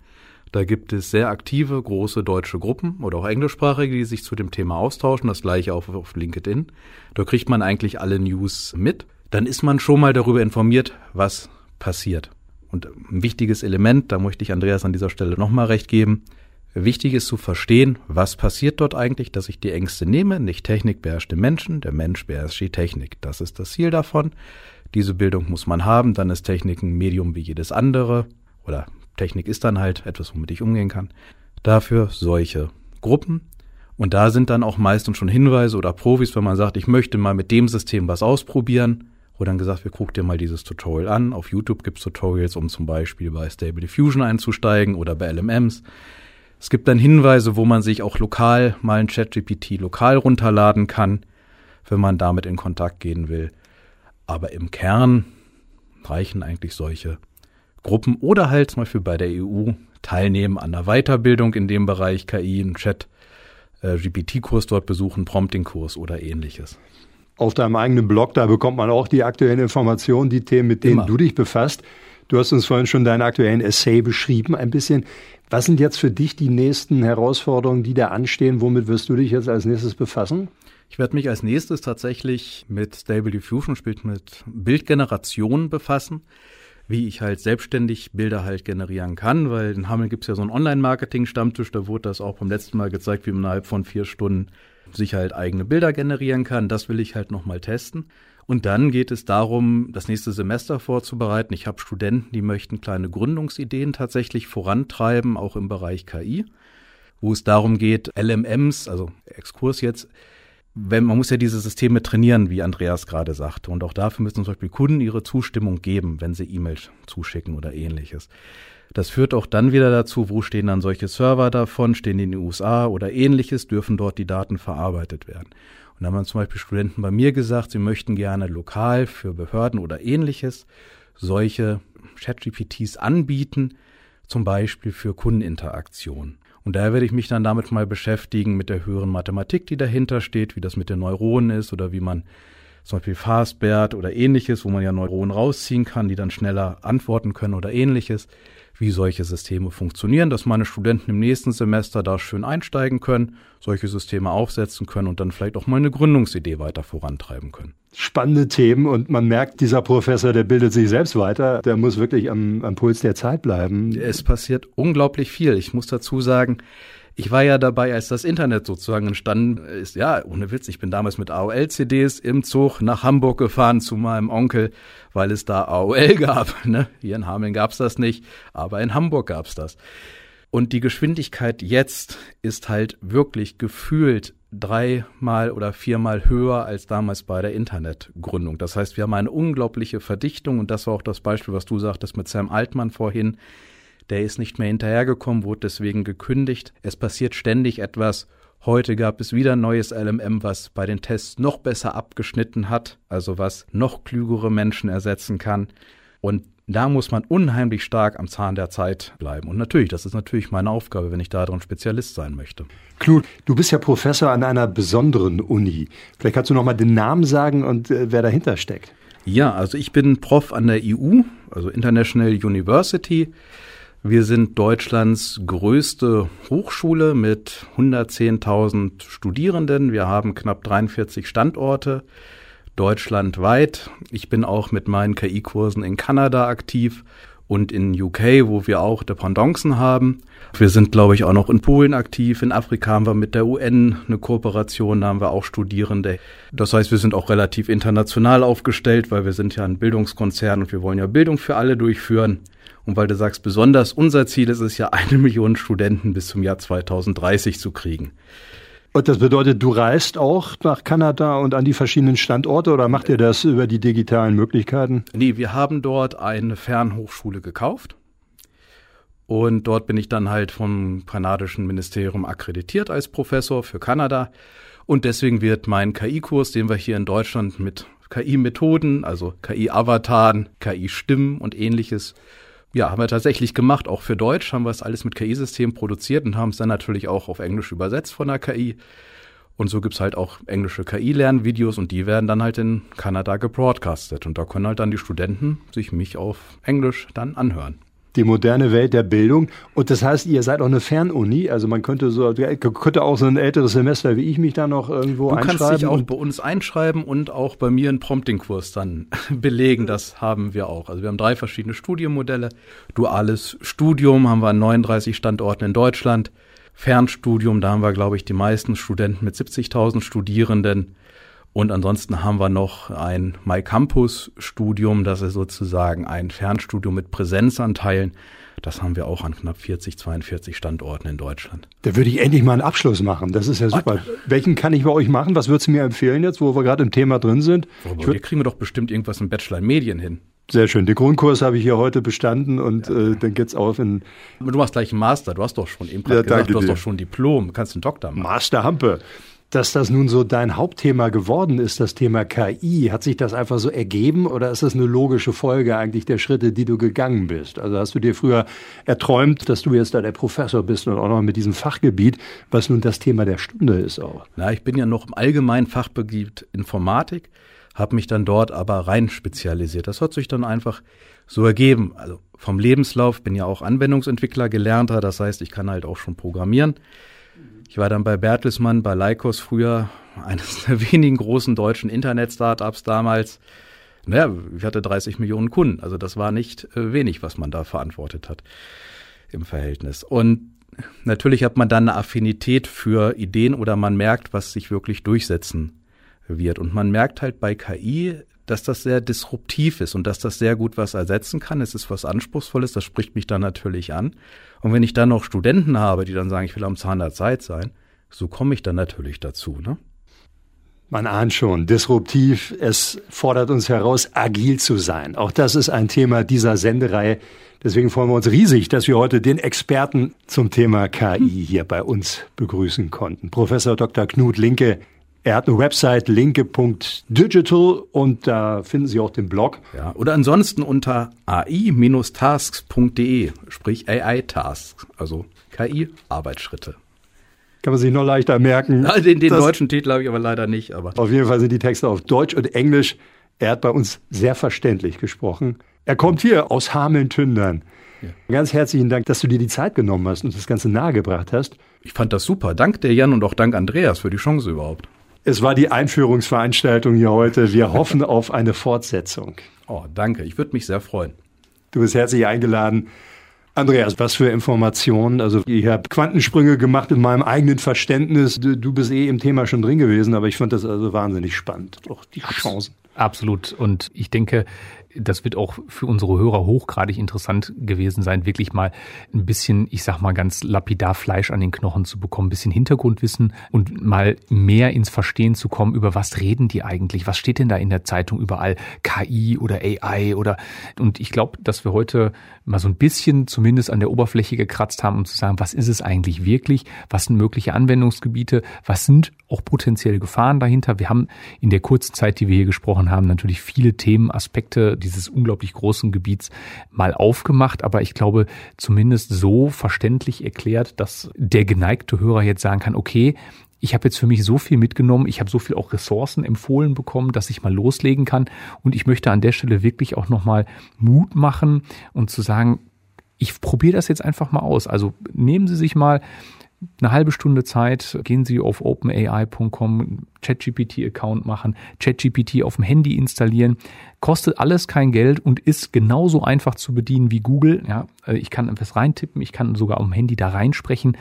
Da gibt es sehr aktive, große deutsche Gruppen oder auch englischsprachige, die sich zu dem Thema austauschen. Das gleiche auch auf LinkedIn. Da kriegt man eigentlich alle News mit dann ist man schon mal darüber informiert, was passiert. Und ein wichtiges Element, da möchte ich Andreas an dieser Stelle nochmal recht geben, wichtig ist zu verstehen, was passiert dort eigentlich, dass ich die Ängste nehme. Nicht Technik beherrscht den Menschen, der Mensch beherrscht die Technik. Das ist das Ziel davon. Diese Bildung muss man haben, dann ist Technik ein Medium wie jedes andere oder Technik ist dann halt etwas, womit ich umgehen kann. Dafür solche Gruppen. Und da sind dann auch meistens schon Hinweise oder Profis, wenn man sagt, ich möchte mal mit dem System was ausprobieren wo dann gesagt wird, guck dir mal dieses Tutorial an. Auf YouTube gibt es Tutorials, um zum Beispiel bei Stable Diffusion einzusteigen oder bei LMMs. Es gibt dann Hinweise, wo man sich auch lokal mal ein ChatGPT lokal runterladen kann, wenn man damit in Kontakt gehen will. Aber im Kern reichen eigentlich solche Gruppen oder halt zum Beispiel bei der EU teilnehmen an der Weiterbildung in dem Bereich KI, einen Chat, äh, dort besuchen, Prompting-Kurs oder ähnliches auf deinem eigenen Blog, da bekommt man auch die aktuellen Informationen, die Themen, mit denen Immer. du dich befasst. Du hast uns vorhin schon deinen aktuellen Essay beschrieben, ein bisschen. Was sind jetzt für dich die nächsten Herausforderungen, die da anstehen? Womit wirst du dich jetzt als nächstes befassen? Ich werde mich als nächstes tatsächlich mit Stable Diffusion, spielt mit Bildgeneration befassen, wie ich halt selbstständig Bilder halt generieren kann, weil in Hameln gibt es ja so einen Online-Marketing-Stammtisch, da wurde das auch beim letzten Mal gezeigt, wie man innerhalb von vier Stunden sich halt eigene Bilder generieren kann. Das will ich halt nochmal testen. Und dann geht es darum, das nächste Semester vorzubereiten. Ich habe Studenten, die möchten kleine Gründungsideen tatsächlich vorantreiben, auch im Bereich KI, wo es darum geht, LMMs, also Exkurs jetzt, wenn, man muss ja diese Systeme trainieren, wie Andreas gerade sagte. Und auch dafür müssen zum Beispiel Kunden ihre Zustimmung geben, wenn sie E-Mails zuschicken oder ähnliches. Das führt auch dann wieder dazu, wo stehen dann solche Server davon, stehen die in den USA oder ähnliches, dürfen dort die Daten verarbeitet werden. Und da haben zum Beispiel Studenten bei mir gesagt, sie möchten gerne lokal für Behörden oder ähnliches solche ChatGPTs anbieten, zum Beispiel für Kundeninteraktion. Und daher werde ich mich dann damit mal beschäftigen mit der höheren Mathematik, die dahinter steht, wie das mit den Neuronen ist oder wie man zum Beispiel Fastbert oder ähnliches, wo man ja Neuronen rausziehen kann, die dann schneller antworten können oder ähnliches wie solche Systeme funktionieren, dass meine Studenten im nächsten Semester da schön einsteigen können, solche Systeme aufsetzen können und dann vielleicht auch mal eine Gründungsidee weiter vorantreiben können. Spannende Themen und man merkt, dieser Professor, der bildet sich selbst weiter, der muss wirklich am, am Puls der Zeit bleiben. Es passiert unglaublich viel. Ich muss dazu sagen, ich war ja dabei, als das Internet sozusagen entstanden ist. Ja, ohne Witz, ich bin damals mit AOL-CDs im Zug nach Hamburg gefahren zu meinem Onkel, weil es da AOL gab. Ne? Hier in Hameln gab's das nicht, aber in Hamburg gab's das. Und die Geschwindigkeit jetzt ist halt wirklich gefühlt dreimal oder viermal höher als damals bei der Internetgründung. Das heißt, wir haben eine unglaubliche Verdichtung und das war auch das Beispiel, was du sagtest mit Sam Altmann vorhin. Der ist nicht mehr hinterhergekommen, wurde deswegen gekündigt. Es passiert ständig etwas. Heute gab es wieder ein neues LMM, was bei den Tests noch besser abgeschnitten hat, also was noch klügere Menschen ersetzen kann. Und da muss man unheimlich stark am Zahn der Zeit bleiben. Und natürlich, das ist natürlich meine Aufgabe, wenn ich darin Spezialist sein möchte. Knut, du bist ja Professor an einer besonderen Uni. Vielleicht kannst du noch mal den Namen sagen und äh, wer dahinter steckt. Ja, also ich bin Prof an der EU, also International University. Wir sind Deutschlands größte Hochschule mit 110.000 Studierenden. Wir haben knapp 43 Standorte deutschlandweit. Ich bin auch mit meinen KI-Kursen in Kanada aktiv und in UK, wo wir auch Dependancen haben. Wir sind, glaube ich, auch noch in Polen aktiv. In Afrika haben wir mit der UN eine Kooperation, da haben wir auch Studierende. Das heißt, wir sind auch relativ international aufgestellt, weil wir sind ja ein Bildungskonzern und wir wollen ja Bildung für alle durchführen. Und weil du sagst, besonders unser Ziel ist es ja, eine Million Studenten bis zum Jahr 2030 zu kriegen. Und das bedeutet, du reist auch nach Kanada und an die verschiedenen Standorte oder macht ihr das über die digitalen Möglichkeiten? Nee, wir haben dort eine Fernhochschule gekauft Und dort bin ich dann halt vom kanadischen Ministerium akkreditiert als Professor für Kanada. Und deswegen wird mein KI-Kurs, den wir hier in Deutschland mit KI-Methoden, also KI-Avataren, KI-Stimmen und ähnliches, ja, haben wir tatsächlich gemacht. Auch für Deutsch haben wir es alles mit KI-Systemen produziert und haben es dann natürlich auch auf Englisch übersetzt von der KI. Und so gibt's halt auch englische KI-Lernvideos und die werden dann halt in Kanada gebroadcastet. Und da können halt dann die Studenten sich mich auf Englisch dann anhören die moderne Welt der Bildung. Und das heißt, ihr seid auch eine Fernuni. Also man könnte so, könnte auch so ein älteres Semester wie ich mich da noch irgendwo du einschreiben. Du kannst dich auch bei uns einschreiben und auch bei mir einen Prompting-Kurs dann belegen. Das haben wir auch. Also wir haben drei verschiedene Studienmodelle. Duales Studium haben wir an 39 Standorten in Deutschland. Fernstudium, da haben wir, glaube ich, die meisten Studenten mit 70.000 Studierenden. Und ansonsten haben wir noch ein MyCampus-Studium, das ist sozusagen ein Fernstudium mit Präsenzanteilen. Das haben wir auch an knapp 40, 42 Standorten in Deutschland. Da würde ich endlich mal einen Abschluss machen. Das ist ja super. Was? Welchen kann ich bei euch machen? Was würdest du mir empfehlen jetzt, wo wir gerade im Thema drin sind? Aber wir kriegen wir doch bestimmt irgendwas im Bachelor in Medien hin. Sehr schön. Den Grundkurs habe ich hier heute bestanden und ja. äh, dann geht's auf in. Aber du machst gleich einen Master. Du hast doch schon eben ja, gesagt, du hast dir. doch schon Diplom. Du kannst einen Doktor machen. Master Hampe dass das nun so dein Hauptthema geworden ist, das Thema KI. Hat sich das einfach so ergeben oder ist das eine logische Folge eigentlich der Schritte, die du gegangen bist? Also hast du dir früher erträumt, dass du jetzt da der Professor bist und auch noch mit diesem Fachgebiet, was nun das Thema der Stunde ist auch? Na, ich bin ja noch im allgemeinen Fachgebiet Informatik, habe mich dann dort aber rein spezialisiert. Das hat sich dann einfach so ergeben. Also vom Lebenslauf bin ja auch Anwendungsentwickler gelernter, das heißt, ich kann halt auch schon programmieren. Ich war dann bei Bertelsmann, bei Lycos früher, eines der wenigen großen deutschen Internet-Startups damals. Naja, ich hatte 30 Millionen Kunden, also das war nicht äh, wenig, was man da verantwortet hat im Verhältnis. Und natürlich hat man dann eine Affinität für Ideen oder man merkt, was sich wirklich durchsetzen wird. Und man merkt halt bei KI, dass das sehr disruptiv ist und dass das sehr gut was ersetzen kann. Es ist was Anspruchsvolles, das spricht mich dann natürlich an. Und wenn ich dann noch Studenten habe, die dann sagen, ich will am Zahn der Zeit sein, so komme ich dann natürlich dazu. Ne? Man ahnt schon, disruptiv, es fordert uns heraus, agil zu sein. Auch das ist ein Thema dieser Sendereihe. Deswegen freuen wir uns riesig, dass wir heute den Experten zum Thema KI hier bei uns begrüßen konnten. Professor Dr. Knut Linke, er hat eine Website linke.digital und da finden Sie auch den Blog. Ja, oder ansonsten unter ai-tasks.de, sprich AI-Tasks, also KI-Arbeitsschritte. Kann man sich noch leichter merken. Ja, den, den deutschen Titel habe ich aber leider nicht. Aber. Auf jeden Fall sind die Texte auf Deutsch und Englisch. Er hat bei uns sehr verständlich gesprochen. Er kommt hier aus Hameln-Tündern. Ja. Ganz herzlichen Dank, dass du dir die Zeit genommen hast und das Ganze nahegebracht hast. Ich fand das super. Dank der Jan und auch dank Andreas für die Chance überhaupt. Es war die Einführungsveranstaltung hier heute. Wir hoffen auf eine Fortsetzung. Oh, danke. Ich würde mich sehr freuen. Du bist herzlich eingeladen. Andreas, was für Informationen? Also ich habe Quantensprünge gemacht in meinem eigenen Verständnis. Du, du, bist eh im Thema schon drin gewesen, aber ich fand das also wahnsinnig spannend. Doch die Chancen. Absolut. Und ich denke, das wird auch für unsere Hörer hochgradig interessant gewesen sein, wirklich mal ein bisschen, ich sag mal ganz lapidar Fleisch an den Knochen zu bekommen, ein bisschen Hintergrundwissen und mal mehr ins Verstehen zu kommen, über was reden die eigentlich? Was steht denn da in der Zeitung überall? KI oder AI oder, und ich glaube, dass wir heute mal so ein bisschen zumindest an der Oberfläche gekratzt haben, um zu sagen, was ist es eigentlich wirklich? Was sind mögliche Anwendungsgebiete? Was sind auch potenzielle Gefahren dahinter? Wir haben in der kurzen Zeit, die wir hier gesprochen haben, natürlich viele Themen, Aspekte dieses unglaublich großen Gebiets mal aufgemacht, aber ich glaube zumindest so verständlich erklärt, dass der geneigte Hörer jetzt sagen kann, okay, ich habe jetzt für mich so viel mitgenommen, ich habe so viel auch Ressourcen empfohlen bekommen, dass ich mal loslegen kann. Und ich möchte an der Stelle wirklich auch nochmal Mut machen und zu sagen, ich probiere das jetzt einfach mal aus. Also nehmen Sie sich mal eine halbe Stunde Zeit, gehen Sie auf openai.com, ChatGPT-Account machen, ChatGPT auf dem Handy installieren. Kostet alles kein Geld und ist genauso einfach zu bedienen wie Google. Ja, äh, ich kann etwas reintippen, ich kann sogar dem Handy da reinsprechen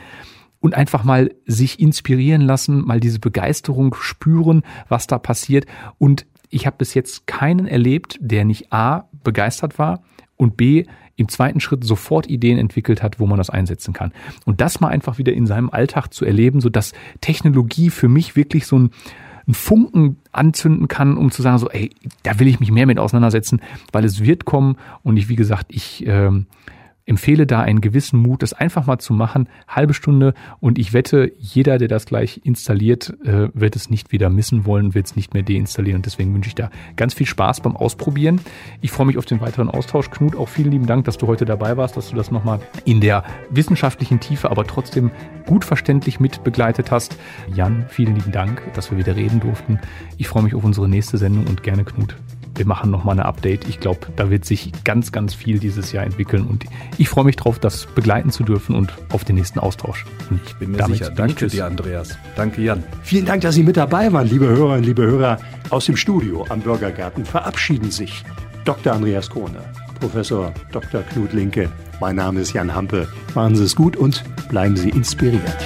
und einfach mal sich inspirieren lassen, mal diese Begeisterung spüren, was da passiert. Und ich habe bis jetzt keinen erlebt, der nicht A begeistert war und B im zweiten Schritt sofort Ideen entwickelt hat, wo man das einsetzen kann. Und das mal einfach wieder in seinem Alltag zu erleben, so dass Technologie für mich wirklich so ein, ein Funken anzünden kann, um zu sagen, so, ey, da will ich mich mehr mit auseinandersetzen, weil es wird kommen und ich, wie gesagt, ich ähm, empfehle da einen gewissen Mut, das einfach mal zu machen, halbe Stunde und ich wette, jeder, der das gleich installiert, äh, wird es nicht wieder missen wollen, wird es nicht mehr deinstallieren und deswegen wünsche ich da ganz viel Spaß beim Ausprobieren. Ich freue mich auf den weiteren Austausch. Knut, auch vielen lieben Dank, dass du heute dabei warst, dass du das nochmal in der wissenschaftlichen Tiefe, aber trotzdem gut verständlich mit begleitet hast. Jan, vielen lieben Dank, dass wir wieder reden durften. Ich freue mich auf unsere nächste Sendung und gerne Knut wir machen nochmal eine Update. Ich glaube, da wird sich ganz, ganz viel dieses Jahr entwickeln und ich freue mich drauf, das begleiten zu dürfen und auf den nächsten Austausch. Und ich bin mir sicher. Danke dir, Andreas. Danke, Jan. Vielen Dank, dass Sie mit dabei waren, liebe Hörerinnen, liebe Hörer. Aus dem Studio am Bürgergarten verabschieden sich Dr. Andreas Krone, Professor Dr. Knut Linke. Mein Name ist Jan Hampe. Machen Sie es gut und bleiben Sie inspiriert.